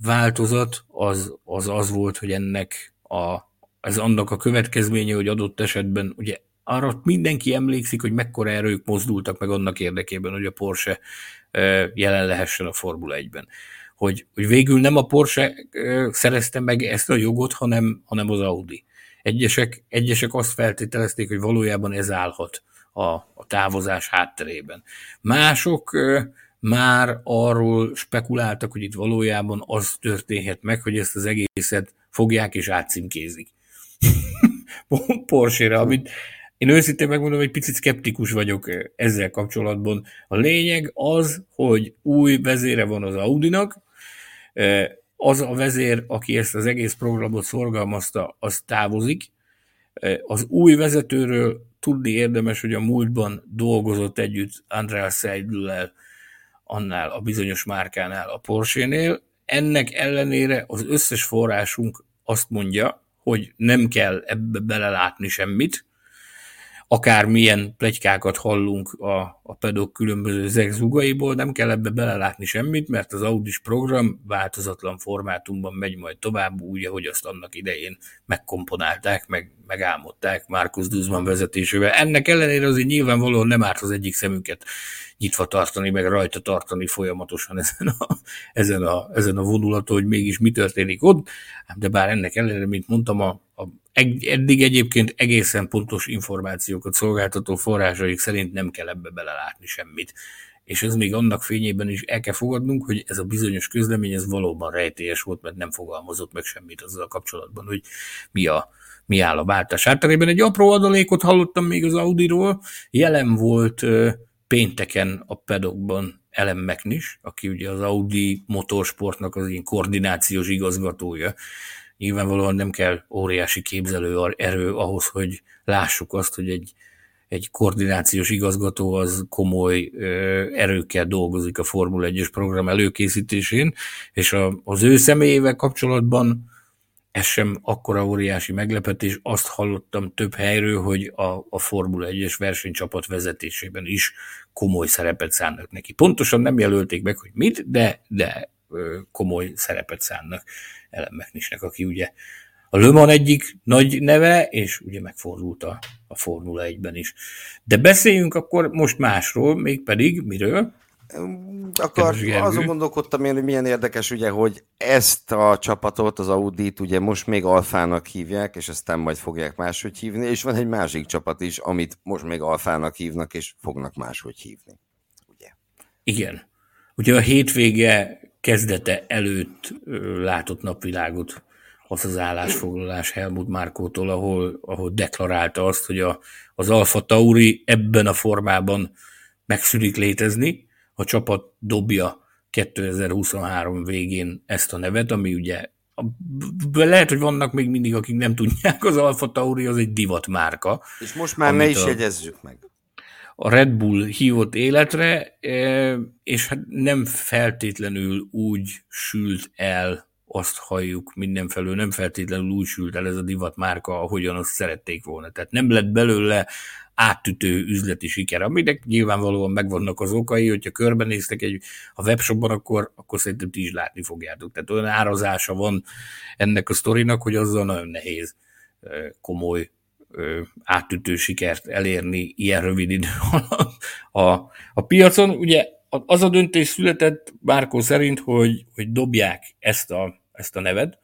változat az az, az volt, hogy ennek a ez annak a következménye, hogy adott esetben, ugye arra mindenki emlékszik, hogy mekkora erők mozdultak meg annak érdekében, hogy a Porsche jelen lehessen a Formula 1-ben. Hogy, hogy végül nem a Porsche szerezte meg ezt a jogot, hanem, hanem az Audi. Egyesek, egyesek azt feltételezték, hogy valójában ez állhat a, a távozás hátterében. Mások már arról spekuláltak, hogy itt valójában az történhet meg, hogy ezt az egészet fogják és átcímkézik. Porsche-re, amit én őszintén megmondom, hogy picit szkeptikus vagyok ezzel kapcsolatban. A lényeg az, hogy új vezére van az Audinak, az a vezér, aki ezt az egész programot szorgalmazta, az távozik. Az új vezetőről tudni érdemes, hogy a múltban dolgozott együtt András Seidl-lel, annál a bizonyos márkánál, a Porsche-nél. Ennek ellenére az összes forrásunk azt mondja, hogy nem kell ebbe belelátni semmit, akár milyen plegykákat hallunk a, a pedok különböző zegzugaiból, nem kell ebbe belelátni semmit, mert az Audis program változatlan formátumban megy majd tovább, úgy, ahogy azt annak idején megkomponálták, meg, megálmodták Markus Duzman vezetésével. Ennek ellenére azért nyilvánvalóan nem árt az egyik szemünket nyitva tartani, meg rajta tartani folyamatosan ezen a, ezen a, ezen a vonulaton, hogy mégis mi történik ott, de bár ennek ellenére, mint mondtam, a, a eddig egyébként egészen pontos információkat szolgáltató forrásaik szerint nem kell ebbe belelátni semmit. És ez még annak fényében is el kell fogadnunk, hogy ez a bizonyos közlemény ez valóban rejtélyes volt, mert nem fogalmazott meg semmit azzal kapcsolatban, hogy mi, a, mi áll a váltás hátterében. Egy apró adalékot hallottam még az Audiról, jelen volt pénteken a pedokban Ellen McNish, aki ugye az Audi motorsportnak az ilyen koordinációs igazgatója, nyilvánvalóan nem kell óriási képzelő erő ahhoz, hogy lássuk azt, hogy egy, egy koordinációs igazgató az komoly erőkkel dolgozik a Formula 1-es program előkészítésén, és a, az ő személyével kapcsolatban ez sem akkora óriási meglepetés. Azt hallottam több helyről, hogy a, a Formula 1-es versenycsapat vezetésében is komoly szerepet szánnak neki. Pontosan nem jelölték meg, hogy mit, de, de komoly szerepet szánnak Ellen McNishnek, aki ugye a Le Mans egyik nagy neve, és ugye megfordult a, a Formula 1-ben is. De beszéljünk akkor most másról, mégpedig miről? Akkor azon gondolkodtam én, hogy milyen érdekes, ugye, hogy ezt a csapatot, az Audit ugye most még Alfának hívják, és aztán majd fogják máshogy hívni, és van egy másik csapat is, amit most még Alfának hívnak, és fognak máshogy hívni. Ugye? Igen. Ugye a hétvége kezdete előtt látott napvilágot az az állásfoglalás Helmut Márkótól, ahol, ahol deklarálta azt, hogy a, az Alfa Tauri ebben a formában megszűnik létezni, a csapat dobja 2023 végén ezt a nevet, ami ugye lehet, hogy vannak még mindig, akik nem tudják, az Alfa Tauri az egy divat márka. És most már ne is jegyezzük meg a Red Bull hívott életre, e, és hát nem feltétlenül úgy sült el, azt halljuk mindenfelől, nem feltétlenül úgy sült el ez a divat márka, ahogyan azt szerették volna. Tehát nem lett belőle áttütő üzleti siker, aminek nyilvánvalóan megvannak az okai, hogyha körbenéztek egy, a webshopban, akkor, akkor szerintem ti is látni fogjátok. Tehát olyan árazása van ennek a sztorinak, hogy azzal nagyon nehéz e, komoly átütő sikert elérni ilyen rövid idő alatt a, a piacon. Ugye az a döntés született Márkó szerint, hogy, hogy dobják ezt a, ezt a nevet,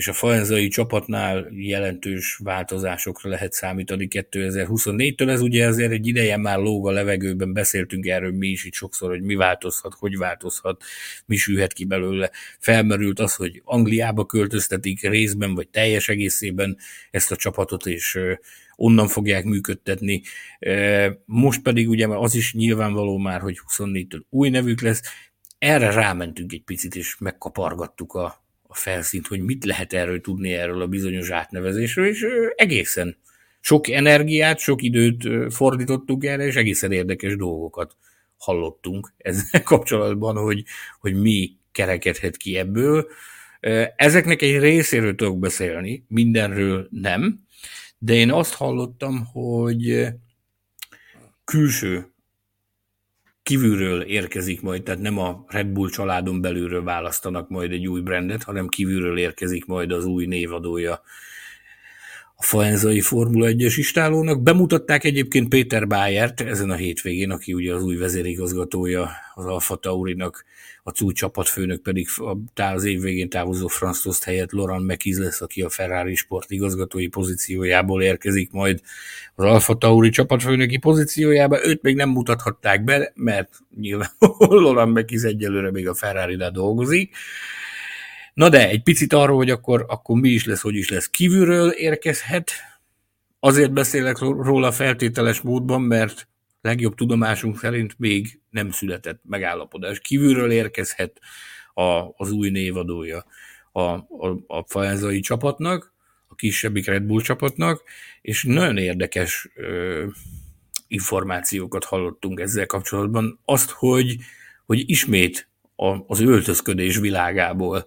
és a faenzai csapatnál jelentős változásokra lehet számítani 2024-től. Ez ugye azért egy ideje már lóg a levegőben, beszéltünk erről mi is itt sokszor, hogy mi változhat, hogy változhat, mi sülhet ki belőle. Felmerült az, hogy Angliába költöztetik részben vagy teljes egészében ezt a csapatot, és onnan fogják működtetni. Most pedig ugye az is nyilvánvaló már, hogy 24-től új nevük lesz, erre rámentünk egy picit, és megkapargattuk a, a felszínt, hogy mit lehet erről tudni erről a bizonyos átnevezésről, és egészen sok energiát, sok időt fordítottunk erre, és egészen érdekes dolgokat hallottunk ezzel kapcsolatban, hogy, hogy mi kerekedhet ki ebből. Ezeknek egy részéről tudok beszélni, mindenről nem, de én azt hallottam, hogy külső kívülről érkezik majd, tehát nem a Red Bull családon belülről választanak majd egy új brandet, hanem kívülről érkezik majd az új névadója a Faenzai Formula 1-es istálónak. Bemutatták egyébként Péter Bayert ezen a hétvégén, aki ugye az új vezérigazgatója az Alfa Taurinak, a új csapatfőnök pedig az év végén távozó Franz Tost helyett Laurent Mekiz lesz, aki a Ferrari sportigazgatói pozíciójából érkezik majd az Alfa Tauri csapatfőnöki pozíciójába. Őt még nem mutathatták be, mert nyilván Laurent Mekiz egyelőre még a ferrari dolgozik. Na de egy picit arról, hogy akkor, akkor mi is lesz, hogy is lesz. Kívülről érkezhet, azért beszélek róla feltételes módban, mert legjobb tudomásunk szerint még nem született megállapodás. Kívülről érkezhet a, az új névadója a, a, a fajázai csapatnak, a kisebbik Red Bull csapatnak, és nagyon érdekes ö, információkat hallottunk ezzel kapcsolatban. Azt, hogy, hogy ismét a, az öltözködés világából.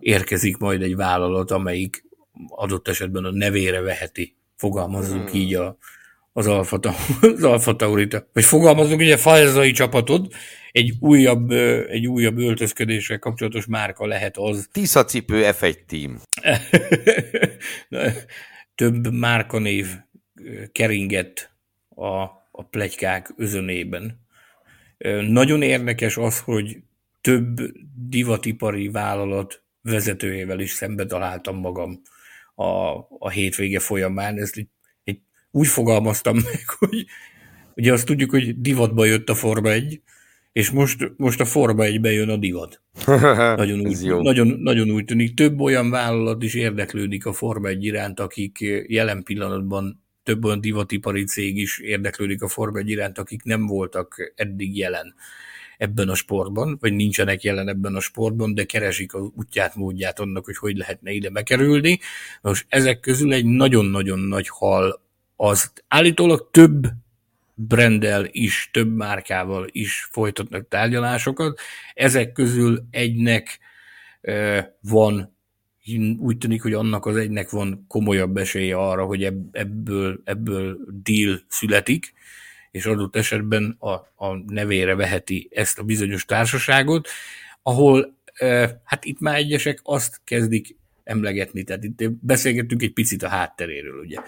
Érkezik majd egy vállalat, amelyik adott esetben a nevére veheti, fogalmazunk hmm. így a, az Alfa, az Alfa Taurita. Vagy fogalmazunk, ugye Fajzai csapatod, egy újabb, egy újabb öltözködéssel kapcsolatos márka lehet az. Tisza cipő F1 team. Több márkanév keringett a, a plegykák özönében. Nagyon érdekes az, hogy több divatipari vállalat vezetőjével is szembe találtam magam a, a hétvége folyamán. Ez egy úgy fogalmaztam meg, hogy ugye azt tudjuk, hogy divatba jött a Forma 1, és most, most a Forma 1 jön a divat. Nagyon úgy, nagyon, nagyon úgy tűnik. Több olyan vállalat is érdeklődik a Forma 1 iránt, akik jelen pillanatban több olyan divatipari cég is érdeklődik a Forma 1 iránt, akik nem voltak eddig jelen ebben a sportban, vagy nincsenek jelen ebben a sportban, de keresik az útját, módját annak, hogy hogy lehetne ide bekerülni. Most ezek közül egy nagyon-nagyon nagy hal az állítólag több brendel is, több márkával is folytatnak tárgyalásokat. Ezek közül egynek van, úgy tűnik, hogy annak az egynek van komolyabb esélye arra, hogy ebből, ebből deal születik, és adott esetben a, a nevére veheti ezt a bizonyos társaságot, ahol hát itt már egyesek azt kezdik emlegetni, tehát itt beszélgettünk egy picit a hátteréről, ugye.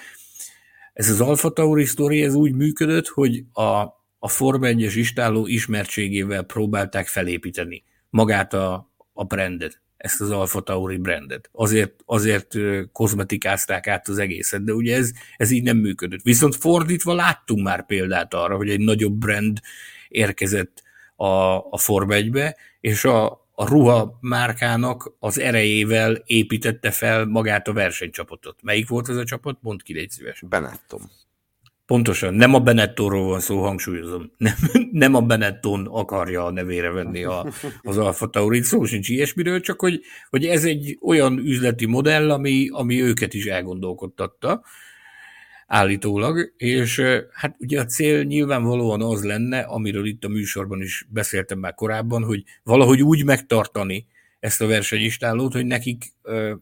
Ez az Alfa Tauri sztori, ez úgy működött, hogy a, a Forma 1-es istáló ismertségével próbálták felépíteni magát a, a brandet, ezt az Alfa Tauri brandet. Azért, azért kozmetikázták át az egészet, de ugye ez, ez így nem működött. Viszont fordítva láttunk már példát arra, hogy egy nagyobb brand érkezett a, a Forma 1-be, és a, a ruha márkának az erejével építette fel magát a versenycsapatot. Melyik volt ez a csapat? Mondd ki, légy szíves. Benetton. Pontosan, nem a Benettonról van szó, hangsúlyozom. Nem, nem a Benetton akarja a nevére venni a, az Alfa Taurit, szó sincs ilyesmiről, csak hogy, hogy ez egy olyan üzleti modell, ami, ami őket is elgondolkodtatta állítólag, és hát ugye a cél nyilvánvalóan az lenne, amiről itt a műsorban is beszéltem már korábban, hogy valahogy úgy megtartani ezt a versenyistálót, hogy nekik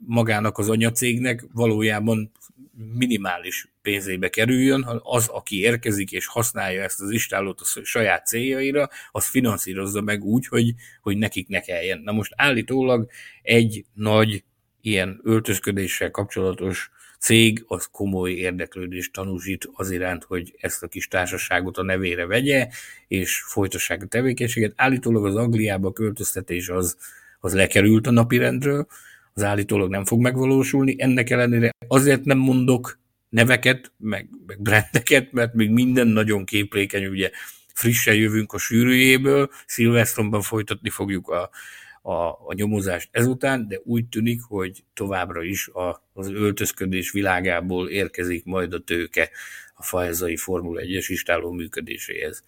magának az anyacégnek valójában minimális pénzébe kerüljön, az, aki érkezik és használja ezt az istálót a saját céljaira, az finanszírozza meg úgy, hogy, hogy nekik ne kelljen. Na most állítólag egy nagy ilyen öltözködéssel kapcsolatos cég az komoly érdeklődést tanúsít az iránt, hogy ezt a kis társaságot a nevére vegye, és folytassák a tevékenységet. Állítólag az Angliába költöztetés az, az lekerült a napirendről, az állítólag nem fog megvalósulni. Ennek ellenére azért nem mondok neveket, meg, meg brandeket, mert még minden nagyon képlékeny, ugye frissen jövünk a sűrűjéből, Szilvesztronban folytatni fogjuk a, a, a nyomozást ezután, de úgy tűnik, hogy továbbra is a, az öltözködés világából érkezik majd a tőke a fajzai Formula 1-es istáló működéséhez.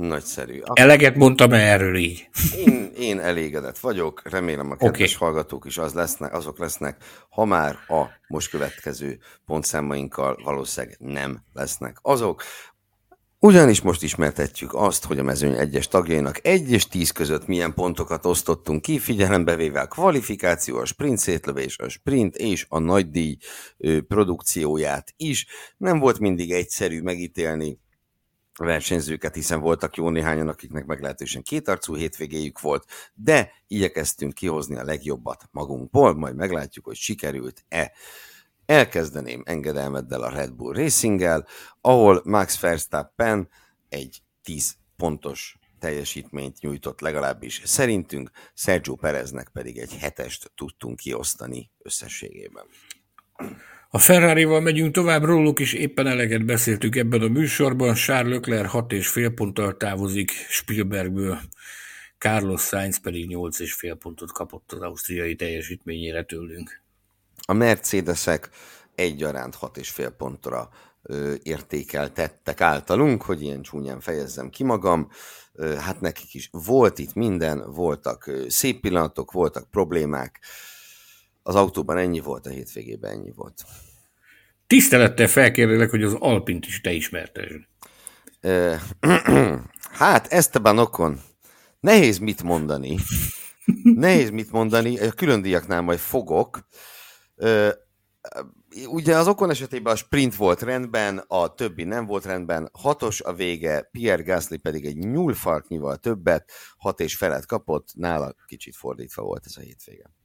Nagyszerű. Akkor... Eleget mondtam erről így. Én, én elégedett vagyok, remélem a kedves okay. hallgatók is az lesznek, azok lesznek, ha már a most következő pontszámainkkal valószínűleg nem lesznek azok. Ugyanis most ismertetjük azt, hogy a mezőny egyes tagjainak 1 és 10 között milyen pontokat osztottunk ki, figyelembe véve a kvalifikáció, a sprint szétlövés, a sprint és a nagy díj produkcióját is. Nem volt mindig egyszerű megítélni versenyzőket, hiszen voltak jó néhányan, akiknek meglehetősen kétarcú hétvégéjük volt, de igyekeztünk kihozni a legjobbat magunkból, majd meglátjuk, hogy sikerült-e. Elkezdeném engedelmeddel a Red Bull racing ahol Max Verstappen egy 10 pontos teljesítményt nyújtott legalábbis szerintünk, Sergio Pereznek pedig egy hetest tudtunk kiosztani összességében. A Ferrari-val megyünk tovább, róluk is éppen eleget beszéltük ebben a műsorban. Charles Leclerc 6 és fél ponttal távozik Spielbergből, Carlos Sainz pedig 8 és fél pontot kapott az ausztriai teljesítményére tőlünk. A Mercedesek egyaránt 6 és fél pontra ö, értékeltettek általunk, hogy ilyen csúnyán fejezzem ki magam. Hát nekik is volt itt minden, voltak szép pillanatok, voltak problémák. Az autóban ennyi volt, a hétvégében ennyi volt. Tisztelettel felkérlek, hogy az Alpint is te ismertesd. hát, Esteban Okon, nehéz mit mondani. Nehéz mit mondani, a külön díjaknál majd fogok. Ugye az Okon esetében a sprint volt rendben, a többi nem volt rendben, hatos a vége, Pierre Gasly pedig egy nyúlfarknyival többet, hat és felet kapott, nála kicsit fordítva volt ez a hétvége.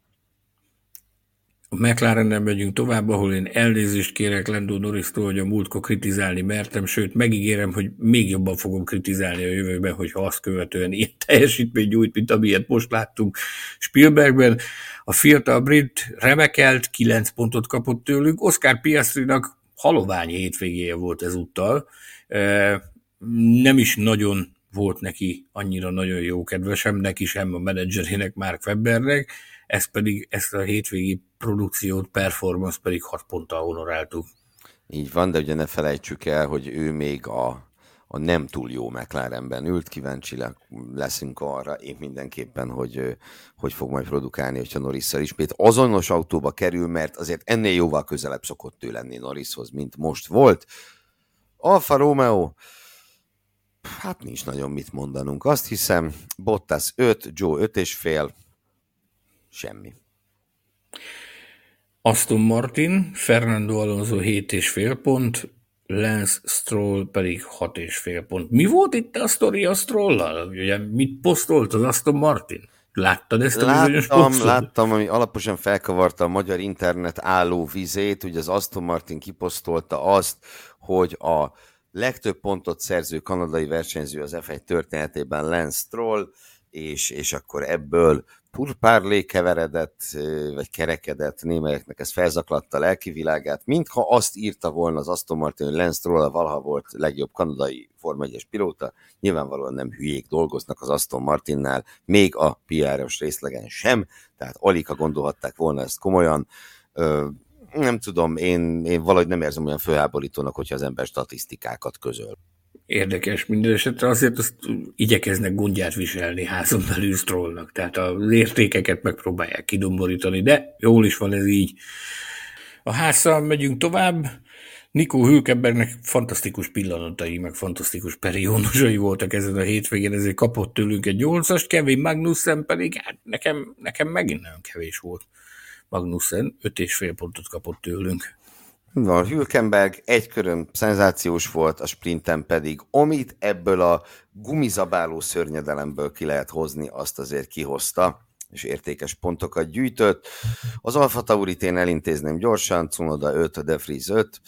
A McLaren-nel megyünk tovább, ahol én elnézést kérek Lando norris hogy a múltkor kritizálni mertem, sőt megígérem, hogy még jobban fogom kritizálni a jövőben, hogyha azt követően ilyen teljesítmény nyújt, mint amilyet most láttunk Spielbergben. A fiatal brit remekelt, 9 pontot kapott tőlük, Oscar Piastrinak halovány hétvégéje volt ezúttal. Nem is nagyon volt neki annyira nagyon jó kedve, sem neki, sem a menedzserének, Mark Webbernek, ez pedig ezt a hétvégi produkciót, performance pedig 6 ponttal honoráltuk. Így van, de ugye ne felejtsük el, hogy ő még a, a nem túl jó McLarenben ült, kíváncsi leszünk arra, én mindenképpen, hogy hogy fog majd produkálni, hogyha norris ismét azonos autóba kerül, mert azért ennél jóval közelebb szokott ő lenni Norrishoz, mint most volt. Alfa Romeo, hát nincs nagyon mit mondanunk. Azt hiszem, Bottas 5, Joe 5 és fél, semmi. Aston Martin, Fernando Alonso 7,5 pont, Lance Stroll pedig 6,5 pont. Mi volt itt a sztori a Strollal? Ugye mit posztolt az Aston Martin? Láttad ezt a láttam? Láttam, ami alaposan felkavarta a magyar internet álló vizét. Ugye az Aston Martin kiposztolta azt, hogy a legtöbb pontot szerző kanadai versenyző az F1 történetében Lance Stroll, és, és akkor ebből purpárlé keveredett, vagy kerekedett némelyeknek ez felzaklatta a lelki világát, mintha azt írta volna az Aston Martin, hogy Lance Stroll valaha volt legjobb kanadai Forma 1 pilóta, nyilvánvalóan nem hülyék dolgoznak az Aston Martinnál, még a PR-os részlegen sem, tehát alig gondolhatták volna ezt komolyan. Nem tudom, én, én valahogy nem érzem olyan főháborítónak, hogyha az ember statisztikákat közöl érdekes minden esetre, azért azt igyekeznek gondját viselni házon belül Strollnak, tehát az értékeket megpróbálják kidomborítani, de jól is van ez így. A házszal megyünk tovább, Nikó Hülkebernek fantasztikus pillanatai, meg fantasztikus periódusai voltak ezen a hétvégén, ezért kapott tőlünk egy nyolcast, Kevin Magnussen pedig, hát nekem, nekem megint nagyon kevés volt. Magnussen öt és fél pontot kapott tőlünk. Van, Hülkenberg egy körön szenzációs volt, a sprinten pedig, amit ebből a gumizabáló szörnyedelemből ki lehet hozni, azt azért kihozta, és értékes pontokat gyűjtött. Az Alfa Taurit én elintézném gyorsan, Cunoda 5, De Vries 5,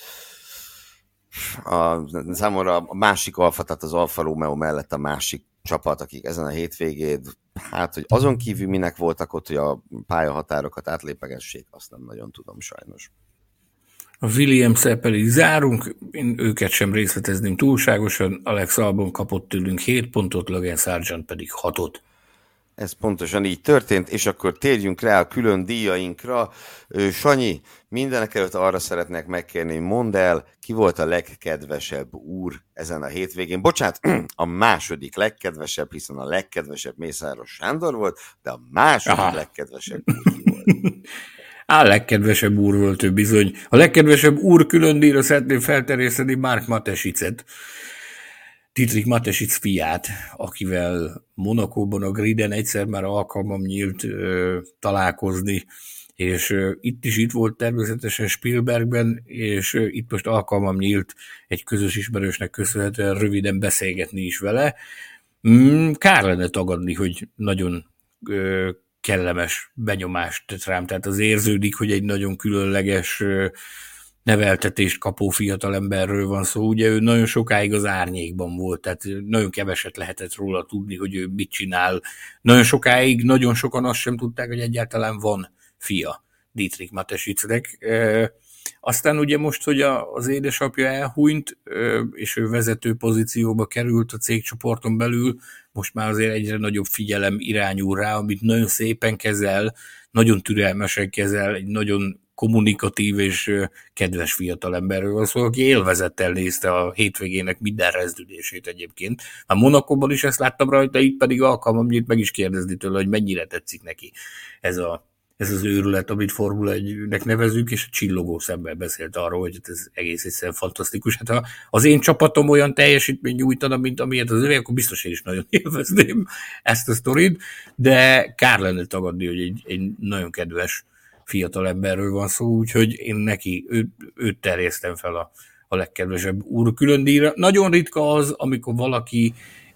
a, számomra a másik Alfa, tehát az Alfa Romeo mellett a másik csapat, akik ezen a hétvégén, hát, hogy azon kívül minek voltak ott, hogy a pályahatárokat átlépegessék, azt nem nagyon tudom sajnos. A williams pedig zárunk, én őket sem részletezném túlságosan, Alex Albon kapott tőlünk 7 pontot, Logan Sargent pedig 6-ot. Ez pontosan így történt, és akkor térjünk rá a külön díjainkra. Sanyi, mindenek előtt arra szeretnék megkérni, mondd el, ki volt a legkedvesebb úr ezen a hétvégén. Bocsánat, a második legkedvesebb, hiszen a legkedvesebb Mészáros Sándor volt, de a második Aha. legkedvesebb úr ki volt. Á, legkedvesebb úr volt ő bizony. A legkedvesebb úr külön díjra szeretném felterjeszteni Mark Matesicet, Dietrich Matesic fiát, akivel Monakóban a griden egyszer már alkalmam nyílt ö, találkozni, és ö, itt is itt volt természetesen Spielbergben, és ö, itt most alkalmam nyílt egy közös ismerősnek köszönhetően röviden beszélgetni is vele. Mm, kár lenne tagadni, hogy nagyon kellemes benyomást tett rám. Tehát az érződik, hogy egy nagyon különleges neveltetést kapó fiatalemberről van szó. Ugye ő nagyon sokáig az árnyékban volt, tehát nagyon keveset lehetett róla tudni, hogy ő mit csinál. Nagyon sokáig, nagyon sokan azt sem tudták, hogy egyáltalán van fia Dietrich Matesicnek. Aztán ugye most, hogy az édesapja elhúnyt, és ő vezető pozícióba került a cégcsoporton belül, most már azért egyre nagyobb figyelem irányul rá, amit nagyon szépen kezel, nagyon türelmesen kezel, egy nagyon kommunikatív és kedves fiatalemberről van szó, aki élvezettel nézte a hétvégének minden rezdülését egyébként. A Monakóban is ezt láttam rajta, itt pedig alkalmam nyílt meg is kérdezni tőle, hogy mennyire tetszik neki ez a ez az őrület, amit Formula 1-nek nevezünk, és a csillogó szemben beszélt arról, hogy ez egész egyszerűen fantasztikus. Hát ha az én csapatom olyan teljesítmény nyújtana, mint amilyet az övé, akkor biztos én is nagyon élvezném ezt a sztorit, de kár lenne tagadni, hogy egy, egy nagyon kedves fiatal emberről van szó, úgyhogy én neki, ő, őt terjesztem fel a, a legkedvesebb úr külön díjra. Nagyon ritka az, amikor valaki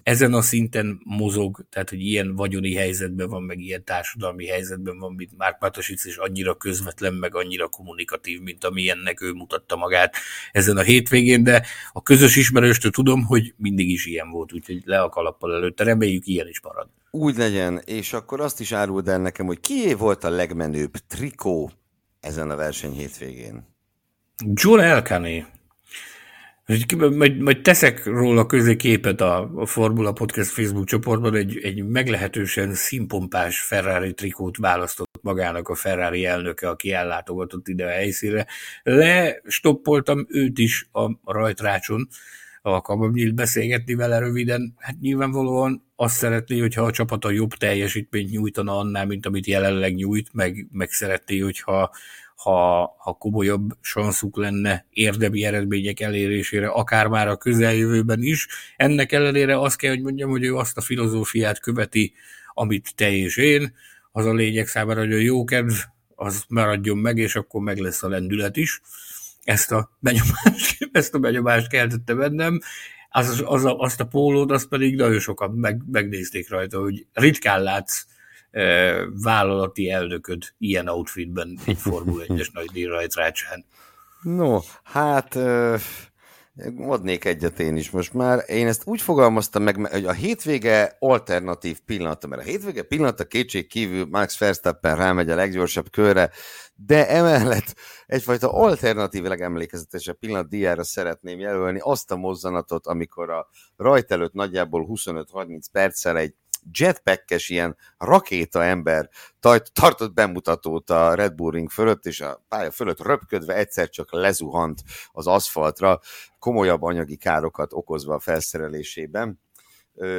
ezen a szinten mozog, tehát hogy ilyen vagyoni helyzetben van, meg ilyen társadalmi helyzetben van, mint Márk Mátasic, és annyira közvetlen, meg annyira kommunikatív, mint amilyennek ő mutatta magát ezen a hétvégén, de a közös ismerőstől tudom, hogy mindig is ilyen volt, úgyhogy le a kalappal előtte, reméljük ilyen is marad. Úgy legyen, és akkor azt is áruld el nekem, hogy kié volt a legmenőbb trikó ezen a verseny hétvégén? John Elkaney. Majd, majd teszek róla közé képet a, Formula Podcast Facebook csoportban, egy, egy meglehetősen színpompás Ferrari trikót választott magának a Ferrari elnöke, aki ellátogatott ide a helyszínre. Lestoppoltam őt is a rajtrácson, alkalmam nyílt beszélgetni vele röviden. Hát nyilvánvalóan azt szeretné, hogyha a csapata jobb teljesítményt nyújtana annál, mint amit jelenleg nyújt, meg, meg szeretné, hogyha ha, ha komolyabb sanszuk lenne érdemi eredmények elérésére, akár már a közeljövőben is. Ennek ellenére azt kell, hogy mondjam, hogy ő azt a filozófiát követi, amit te és én, az a lényeg számára, hogy a jókedv az maradjon meg, és akkor meg lesz a lendület is. Ezt a benyomást, ezt a benyomást keltette bennem. Az, az a, azt a pólót, azt pedig nagyon sokan meg, megnézték rajta, hogy ritkán látsz vállalati elnököd ilyen outfitben egy Formula 1-es nagy díjrajtrácsán? No, hát adnék egyet én is most már. Én ezt úgy fogalmaztam meg, hogy a hétvége alternatív pillanata, mert a hétvége pillanata kétség kívül Max Verstappen rámegy a leggyorsabb körre, de emellett egyfajta alternatív legemlékezetesebb pillanat díjára szeretném jelölni azt a mozzanatot, amikor a rajt előtt nagyjából 25-30 perccel egy jetpackes ilyen rakéta ember tartott bemutatót a Red Bull Ring fölött, és a pálya fölött röpködve egyszer csak lezuhant az aszfaltra, komolyabb anyagi károkat okozva a felszerelésében.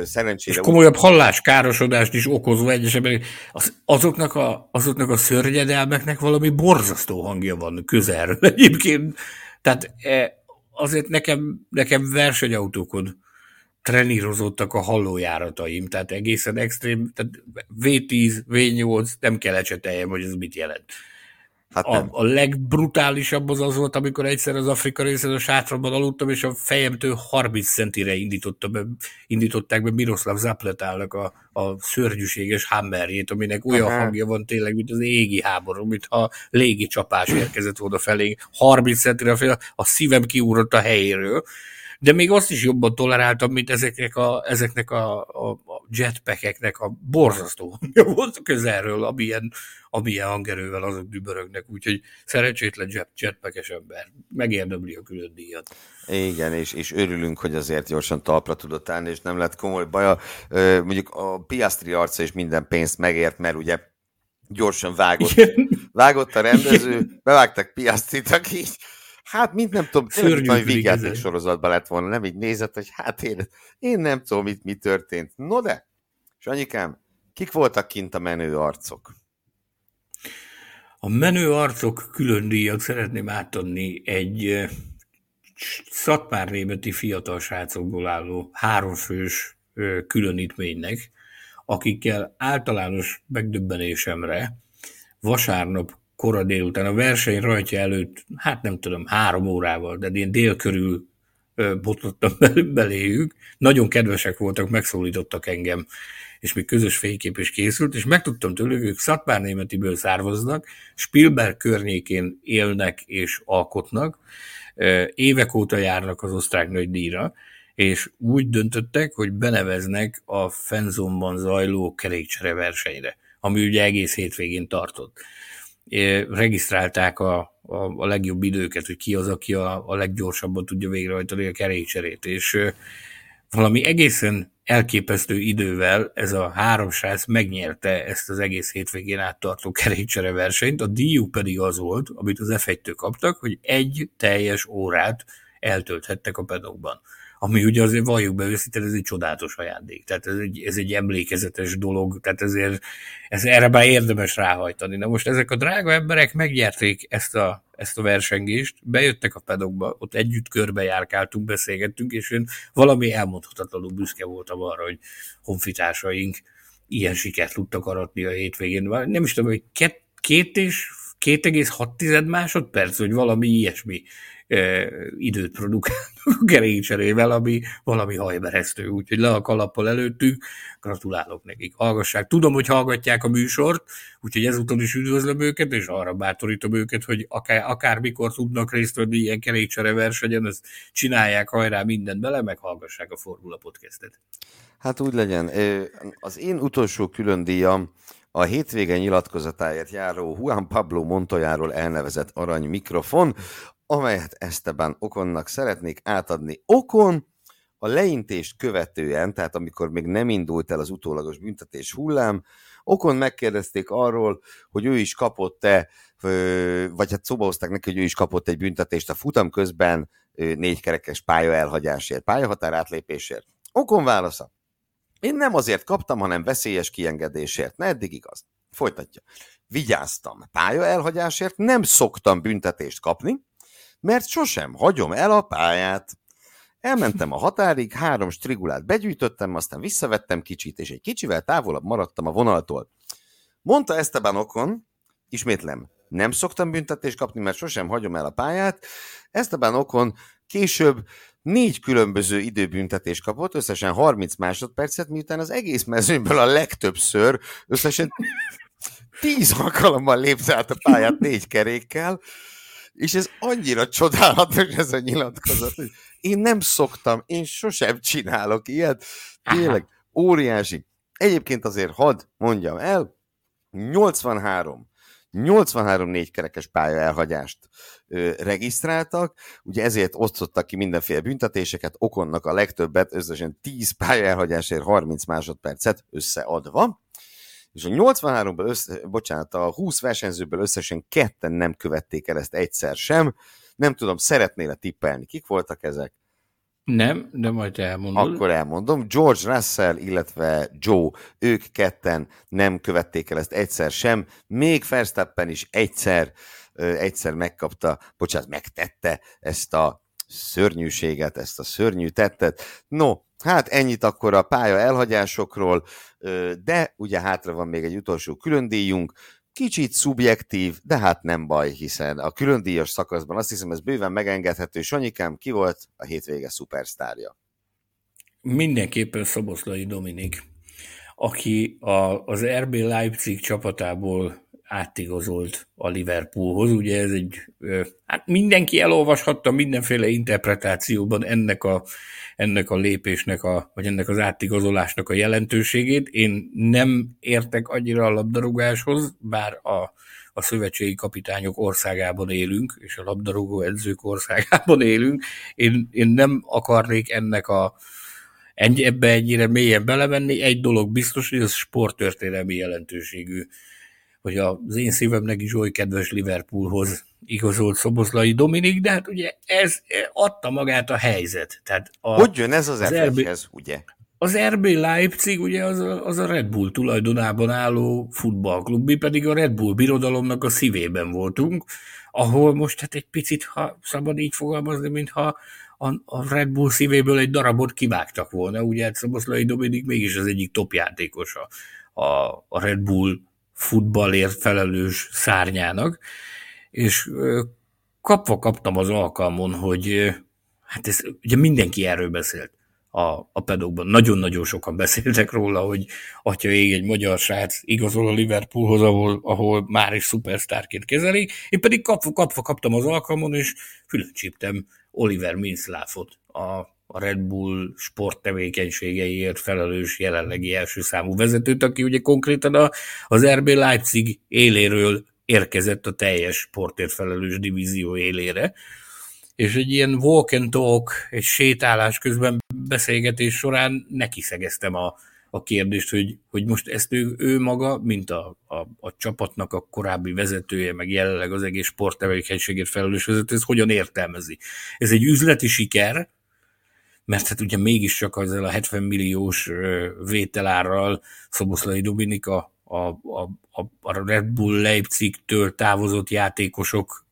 Szerencsére... És komolyabb úgy... halláskárosodást is okozva egyesebben. Az, azoknak, a, azoknak a szörnyedelmeknek valami borzasztó hangja van közelről egyébként. Tehát e, azért nekem, nekem versenyautókon trenírozottak a hallójárataim, tehát egészen extrém, tehát V10, V8, nem kell ecseteljem, hogy ez mit jelent. Hát a, a legbrutálisabb az az volt, amikor egyszer az Afrika részen a sátrabban aludtam, és a fejemtől 30 centire indította be, indították be Miroslav Zapletának a, a szörnyűséges hammerjét, aminek olyan Aha. hangja van tényleg, mint az égi háború, mintha légi csapás érkezett volna felé. 30 centire a, a szívem kiúrott a helyéről de még azt is jobban toleráltam, mint ezeknek a, ezeknek a, a, a jetpackeknek a borzasztó hangja volt közelről, amilyen, amilyen hangerővel azok dübörögnek, úgyhogy szerencsétlen jet, jetpackes ember. Megérdemli a külön díjat. Igen, és, és örülünk, hogy azért gyorsan talpra tudott állni, és nem lett komoly baja. Mondjuk a Piastri arca is minden pénzt megért, mert ugye gyorsan vágott, vágott a rendező, bevágták Piastrit, aki így Hát, mint nem tudom, nagy vígjáték sorozatban lett volna, nem így nézett, hogy hát én, én nem tudom, mit, mi történt. No de, és anyikám, kik voltak kint a menő arcok? A menő arcok külön díjat szeretném átadni egy Szatmár nébeti fiatal srácokból álló háromfős különítménynek, akikkel általános megdöbbenésemre vasárnap kora délután, a verseny rajtja előtt, hát nem tudom, három órával, de ilyen dél körül botlottam beléjük. Nagyon kedvesek voltak, megszólítottak engem, és még közös fénykép is készült, és megtudtam tőlük, ők Szatmár németiből származnak, Spielberg környékén élnek és alkotnak, évek óta járnak az osztrák nagy díjra, és úgy döntöttek, hogy beneveznek a Fenzonban zajló kerékcsere versenyre, ami ugye egész hétvégén tartott. Regisztrálták a, a, a legjobb időket, hogy ki az, aki a, a leggyorsabban tudja végrehajtani a kerékcserét, és valami egészen elképesztő idővel ez a három srác megnyerte ezt az egész hétvégén áttartó kerékcsere versenyt, a díjú pedig az volt, amit az f kaptak, hogy egy teljes órát eltölthettek a pedokban ami ugye azért valljuk be őszintén, ez egy csodálatos ajándék. Tehát ez egy, ez egy emlékezetes dolog, tehát ezért ez erre már érdemes ráhajtani. Na most ezek a drága emberek megnyerték ezt a, ezt a versengést, bejöttek a pedokba, ott együtt körbejárkáltunk, beszélgettünk, és én valami elmondhatatlanul büszke voltam arra, hogy honfitársaink ilyen sikert tudtak aratni a hétvégén. Nem is tudom, hogy két, két és 2,6 másodperc, vagy valami ilyesmi időt produkálnak a kerékcserével, ami valami hajberesztő, úgyhogy le a kalappal előttük, gratulálok nekik, hallgassák. Tudom, hogy hallgatják a műsort, úgyhogy ezúton is üdvözlöm őket, és arra bátorítom őket, hogy akár, akármikor tudnak részt venni ilyen kerékcsere versenyen, ezt csinálják hajrá mindent bele, meg hallgassák a Formula Podcastet. Hát úgy legyen. Az én utolsó külön díjam a hétvége nyilatkozatáért járó Juan Pablo Montoyáról elnevezett arany mikrofon, amelyet Esteban Okonnak szeretnék átadni. Okon a leintést követően, tehát amikor még nem indult el az utólagos büntetés hullám, Okon megkérdezték arról, hogy ő is kapott-e, vagy hát szóba hozták neki, hogy ő is kapott egy büntetést a futam közben négy kerekes pálya elhagyásért, pályahatár átlépésért. Okon válasza. Én nem azért kaptam, hanem veszélyes kiengedésért. Ne eddig igaz. Folytatja. Vigyáztam. Pálya elhagyásért nem szoktam büntetést kapni, mert sosem hagyom el a pályát. Elmentem a határig, három strigulát begyűjtöttem, aztán visszavettem kicsit, és egy kicsivel távolabb maradtam a vonaltól. Mondta Esteban Okon, ismétlem, nem szoktam büntetést kapni, mert sosem hagyom el a pályát. Esteban Okon később négy különböző időbüntetést kapott, összesen 30 másodpercet, miután az egész mezőnyből a legtöbbször, összesen 10 alkalommal lépte át a pályát négy kerékkel, és ez annyira csodálatos ez a nyilatkozat, hogy én nem szoktam, én sosem csinálok ilyet. Tényleg, óriási. Egyébként azért hadd mondjam el, 83 83 négy kerekes pálya elhagyást ö, regisztráltak, ugye ezért osztottak ki mindenféle büntetéseket, Okonnak a legtöbbet, összesen 10 pálya elhagyásért 30 másodpercet összeadva, és a 83-ból, össze, bocsánat, a 20 versenyzőből összesen ketten nem követték el ezt egyszer sem. Nem tudom, szeretnél-e tippelni? Kik voltak ezek? Nem, de majd elmondom. Akkor elmondom. George Russell, illetve Joe, ők ketten nem követték el ezt egyszer sem. Még Verstappen is egyszer, egyszer megkapta, bocsánat, megtette ezt a szörnyűséget, ezt a szörnyű tettet. No, hát ennyit akkor a pálya elhagyásokról, de ugye hátra van még egy utolsó különdíjunk, kicsit szubjektív, de hát nem baj, hiszen a különdíjas szakaszban azt hiszem ez bőven megengedhető. Sanyikám, ki volt a hétvége szupersztárja? Mindenképpen Szoboszlai Dominik, aki a, az RB Leipzig csapatából átigazolt a Liverpoolhoz. Ugye ez egy, hát mindenki elolvashatta mindenféle interpretációban ennek a, ennek a lépésnek, a, vagy ennek az átigazolásnak a jelentőségét. Én nem értek annyira a labdarúgáshoz, bár a, a szövetségi kapitányok országában élünk, és a labdarúgó edzők országában élünk. Én, én nem akarnék ennek a, ebbe ennyire mélyen belemenni. Egy dolog biztos, hogy ez sporttörténelmi jelentőségű hogy az én szívemnek is oly kedves Liverpoolhoz igazolt Szoboszlai Dominik, de hát ugye ez adta magát a helyzet. Tehát a, hogy jön ez az, az RB, ugye? Az RB Leipzig ugye az a, az a Red Bull tulajdonában álló futballklub, mi pedig a Red Bull birodalomnak a szívében voltunk, ahol most hát egy picit, ha szabad így fogalmazni, mintha a, a Red Bull szívéből egy darabot kivágtak volna, ugye hát Szoboszlai Dominik mégis az egyik top játékos a, a, a Red Bull futballért felelős szárnyának, és kapva kaptam az alkalmon, hogy hát ez, ugye mindenki erről beszélt a, a pedokban. Nagyon-nagyon sokan beszéltek róla, hogy atya ég egy magyar srác igazol a Liverpoolhoz, ahol, ahol már is szupersztárként kezeli. Én pedig kapva, kapva kaptam az alkalmon, és fülön csíptem Oliver Minszláfot, a, a Red Bull sport tevékenységeiért felelős jelenlegi első számú vezetőt, aki ugye konkrétan a, az RB Leipzig éléről érkezett a teljes sportért felelős divízió élére és egy ilyen walk and talk, egy sétálás közben beszélgetés során nekiszegeztem a, a kérdést, hogy, hogy most ezt ő, ő maga, mint a, a, a csapatnak a korábbi vezetője, meg jelenleg az egész sporttevékenységért felelős vezető, ez hogyan értelmezi. Ez egy üzleti siker, mert hát ugye mégiscsak ezzel a 70 milliós vételárral Szoboszlai Dominika a, a, a, a Red Bull Leipzig-től távozott játékosok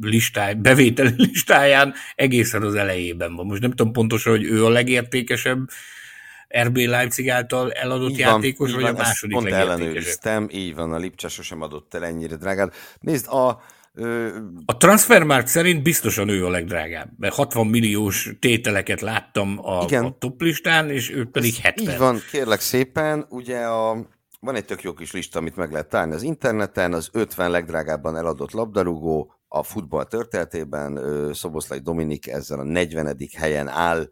listáj, bevételi listáján egészen az elejében van. Most nem tudom pontosan, hogy ő a legértékesebb RB Leipzig által eladott így játékos, van, vagy van, a második pont ellenőriztem, így van, a Lipcse sosem adott el ennyire drágát. Nézd, a. A transfermarkt szerint biztosan ő a legdrágább, mert 60 milliós tételeket láttam a, Igen. a top listán, és ő pedig Ez 70. Így van, kérlek szépen, ugye a, van egy tök jó kis lista, amit meg lehet találni az interneten, az 50 legdrágábban eladott labdarúgó, a futball történetében. Szoboszlai Dominik ezzel a 40. helyen áll,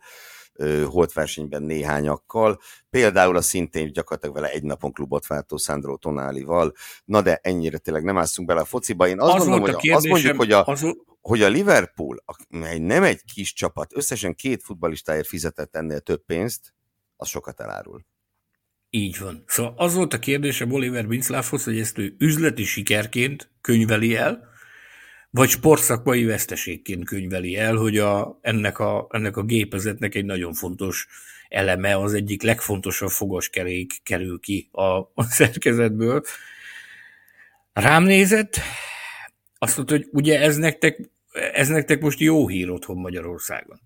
holtversenyben néhányakkal, például a szintén gyakorlatilag vele egy napon klubot váltó Sandro Tonálival. Na de ennyire tényleg nem állszunk bele a fociba. Én azt, az mondom, hogy azt mondjuk, hogy a, az... hogy a Liverpool, mely nem egy kis csapat, összesen két futbalistáért fizetett ennél több pénzt, az sokat elárul. Így van. Szóval az volt a kérdésem Oliver Binzláfhoz, hogy ezt ő üzleti sikerként könyveli el, vagy sportszakmai veszteségként könyveli el, hogy a, ennek, a, ennek a gépezetnek egy nagyon fontos eleme, az egyik legfontosabb fogaskerék kerül ki a, a szerkezetből. Rám nézett, azt mondta, hogy ugye ez nektek, ez nektek most jó hír otthon Magyarországon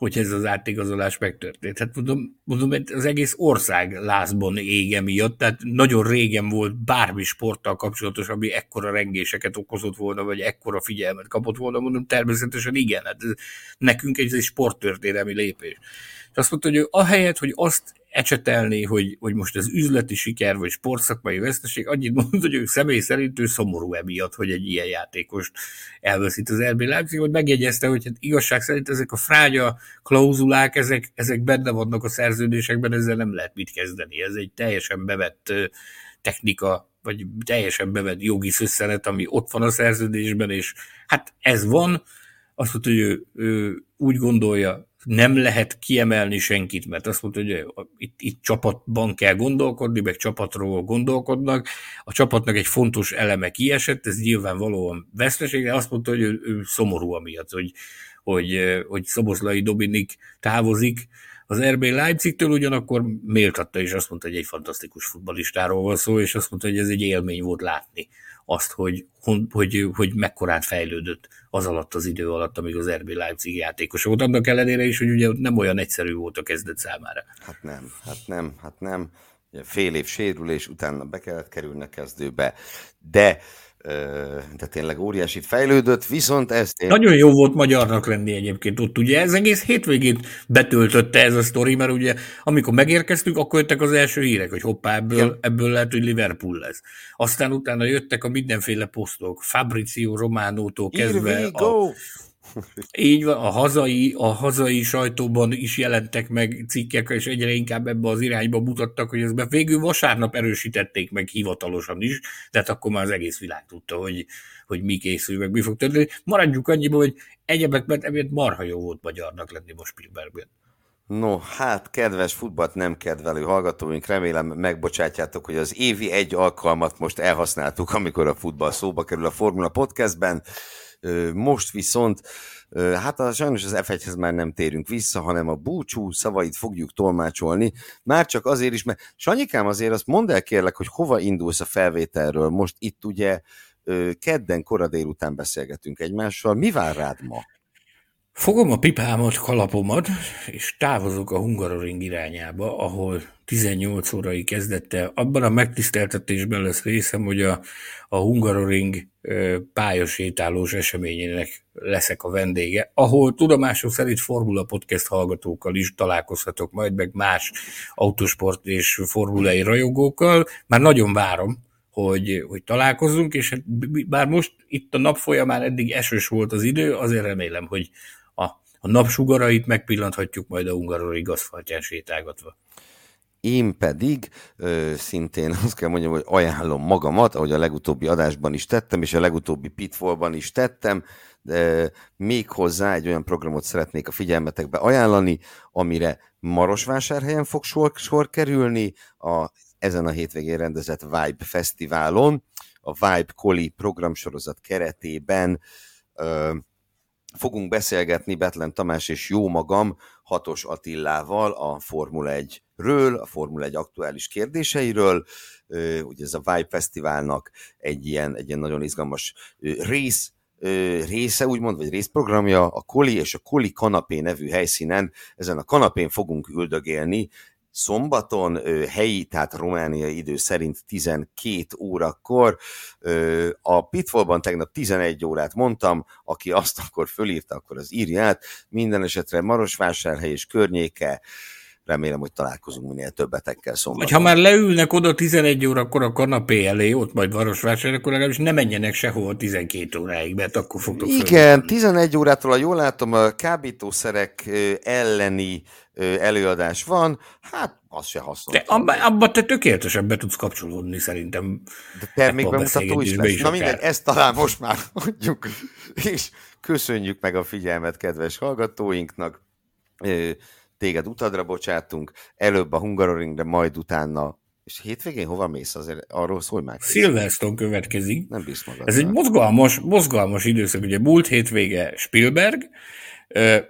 hogy ez az átigazolás megtörtént. Hát mondom, mondom, az egész ország lázban ége miatt, tehát nagyon régen volt bármi sporttal kapcsolatos, ami ekkora rengéseket okozott volna, vagy ekkora figyelmet kapott volna, mondom, természetesen igen, hát ez, nekünk ez egy sporttörténelmi lépés. És azt mondta, hogy ahelyett, hogy azt ecsetelni, hogy, hogy most ez üzleti siker, vagy sportszakmai veszteség, annyit mond, hogy ő személy szerint ő szomorú emiatt, hogy egy ilyen játékost elveszít az RB Leipzig, hogy megjegyezte, hogy hát igazság szerint ezek a frágya klauzulák, ezek, ezek benne vannak a szerződésekben, ezzel nem lehet mit kezdeni. Ez egy teljesen bevett technika, vagy teljesen bevett jogi szösszenet, ami ott van a szerződésben, és hát ez van, azt mondta, hogy ő, ő úgy gondolja, nem lehet kiemelni senkit, mert azt mondta, hogy itt, itt csapatban kell gondolkodni, meg csapatról gondolkodnak. A csapatnak egy fontos eleme kiesett, ez nyilvánvalóan veszteség, de azt mondta, hogy ő, ő szomorú amiatt, hogy, hogy, hogy Szoboszlai Dominik távozik, az RB Leipzigtől ugyanakkor méltatta, és azt mondta, hogy egy fantasztikus futbalistáról van szó, és azt mondta, hogy ez egy élmény volt látni azt, hogy, hogy, hogy mekkorát fejlődött az alatt az idő alatt, amíg az RB Leipzig játékos volt. Annak ellenére is, hogy ugye nem olyan egyszerű volt a kezdet számára. Hát nem, hát nem, hát nem. Fél év sérülés, utána be kellett kerülni kezdőbe. De de tényleg óriásit fejlődött, viszont ezt... Én... Nagyon jó volt magyarnak lenni egyébként ott, ugye ez egész hétvégét betöltötte ez a sztori, mert ugye amikor megérkeztünk, akkor jöttek az első hírek, hogy hoppá, ebből, ebből lehet, hogy Liverpool lesz. Aztán utána jöttek a mindenféle posztok, Fabrizio Románótól kezdve a, így van, a hazai, a hazai sajtóban is jelentek meg cikkek, és egyre inkább ebbe az irányba mutattak, hogy ezt végül vasárnap erősítették meg hivatalosan is, de hát akkor már az egész világ tudta, hogy, hogy mi készül, meg mi fog történni. Maradjuk annyiba, hogy egyebek, mert emiatt marha jó volt magyarnak lenni most Spielbergben. No, hát kedves futballt nem kedvelő hallgatóink, remélem megbocsátjátok, hogy az évi egy alkalmat most elhasználtuk, amikor a futball szóba kerül a Formula Podcastben. Most viszont, hát sajnos az F1-hez már nem térünk vissza, hanem a búcsú szavait fogjuk tolmácsolni, már csak azért is, mert Sanyikám azért azt mondd el kérlek, hogy hova indulsz a felvételről. Most itt ugye kedden kora délután beszélgetünk egymással. Mi vár rád ma? Fogom a pipámat, kalapomat, és távozok a Hungaroring irányába, ahol 18 órai kezdette. Abban a megtiszteltetésben lesz részem, hogy a, a Hungaroring pályasétálós eseményének leszek a vendége, ahol tudomásom szerint Formula Podcast hallgatókkal is találkozhatok majd, meg más autosport és formulai rajongókkal. Már nagyon várom, hogy, hogy találkozunk, és hát bár most itt a nap folyamán eddig esős volt az idő, azért remélem, hogy a, a napsugarait megpillanthatjuk majd a Hungarorig aszfaltján sétálgatva. Én pedig ö, szintén azt kell mondjam, hogy ajánlom magamat, ahogy a legutóbbi adásban is tettem, és a legutóbbi pitfallban is tettem, de még hozzá egy olyan programot szeretnék a figyelmetekbe ajánlani, amire Marosvásárhelyen fog sor, sor kerülni, a ezen a hétvégén rendezett Vibe Fesztiválon, a Vibe Koli programsorozat keretében ö, fogunk beszélgetni Betlen Tamás és jó magam Hatos Attillával a Formula 1-ről, a Formula 1 aktuális kérdéseiről. Ugye ez a Vibe Fesztiválnak egy ilyen, egy ilyen nagyon izgalmas rész, része, úgymond, vagy részprogramja, a Koli és a Koli kanapé nevű helyszínen, ezen a kanapén fogunk üldögélni, szombaton, helyi, tehát romániai idő szerint 12 órakor. A Pitfallban tegnap 11 órát mondtam, aki azt akkor fölírta, akkor az írja át. Minden esetre Marosvásárhely és környéke, remélem, hogy találkozunk minél többetekkel szombaton. Vagy ha már leülnek oda 11 órakor a kanapé elé, ott majd Marosvásárhely, akkor legalábbis ne menjenek sehova 12 óráig, mert akkor fogtok Igen, fölmenni. 11 órától, ha jól látom, a kábítószerek elleni előadás van, hát az se hasznos. De abban abba te tökéletesen be tudsz kapcsolódni szerintem. De termékbemutató is lesz. Is Na mindegy, ezt talán most már mondjuk, és köszönjük meg a figyelmet kedves hallgatóinknak. Téged utadra bocsátunk, előbb a Hungaroringre, majd utána és hétvégén hova mész? Azért arról szólj már. Silverstone következik. Nem bízsz magad. Ez egy mozgalmas, mozgalmas időszak. Ugye múlt hétvége Spielberg,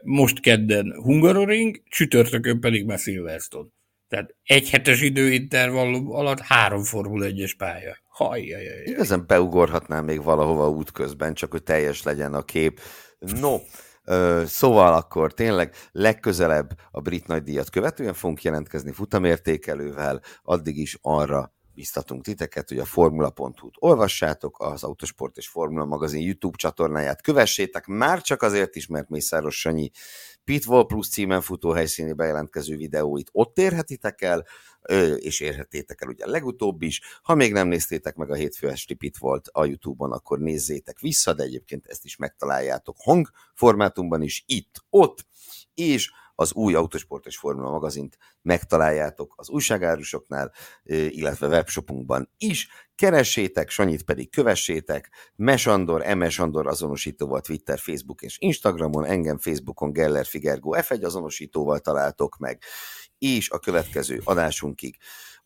most kedden Hungaroring, csütörtökön pedig már Silverstone. Tehát egy hetes időintervallum alatt három Formula 1-es pálya. Hajjajjaj. Igazán beugorhatnám még valahova útközben, csak hogy teljes legyen a kép. No, Szóval akkor tényleg legközelebb a brit nagydíjat követően fogunk jelentkezni futamértékelővel, addig is arra biztatunk titeket, hogy a formula.hu-t olvassátok, az Autosport és Formula magazin YouTube csatornáját kövessétek, már csak azért is, mert Mészáros Sanyi Pitwall Plus címen futó helyszíni bejelentkező videóit ott érhetitek el, és érhetétek el ugye legutóbb is. Ha még nem néztétek meg a hétfő esti Pitwallt a YouTube-on, akkor nézzétek vissza, de egyébként ezt is megtaláljátok hangformátumban is, itt, ott, és az új Autosport és Formula magazint megtaláljátok az újságárusoknál, illetve webshopunkban is. Keressétek, Sanyit pedig kövessétek, Mesandor, Andor azonosítóval Twitter, Facebook és Instagramon, engem Facebookon Geller Figergo F1 azonosítóval találtok meg, és a következő adásunkig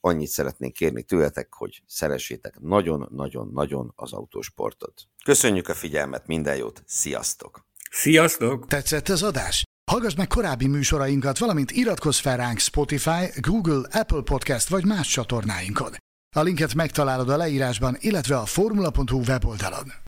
annyit szeretnénk kérni tőletek, hogy szeressétek nagyon-nagyon-nagyon az autósportot. Köszönjük a figyelmet, minden jót, sziasztok! Sziasztok! Tetszett az adás? Hallgass meg korábbi műsorainkat, valamint iratkozz fel ránk Spotify, Google, Apple Podcast vagy más csatornáinkon. A linket megtalálod a leírásban, illetve a formula.hu weboldalon.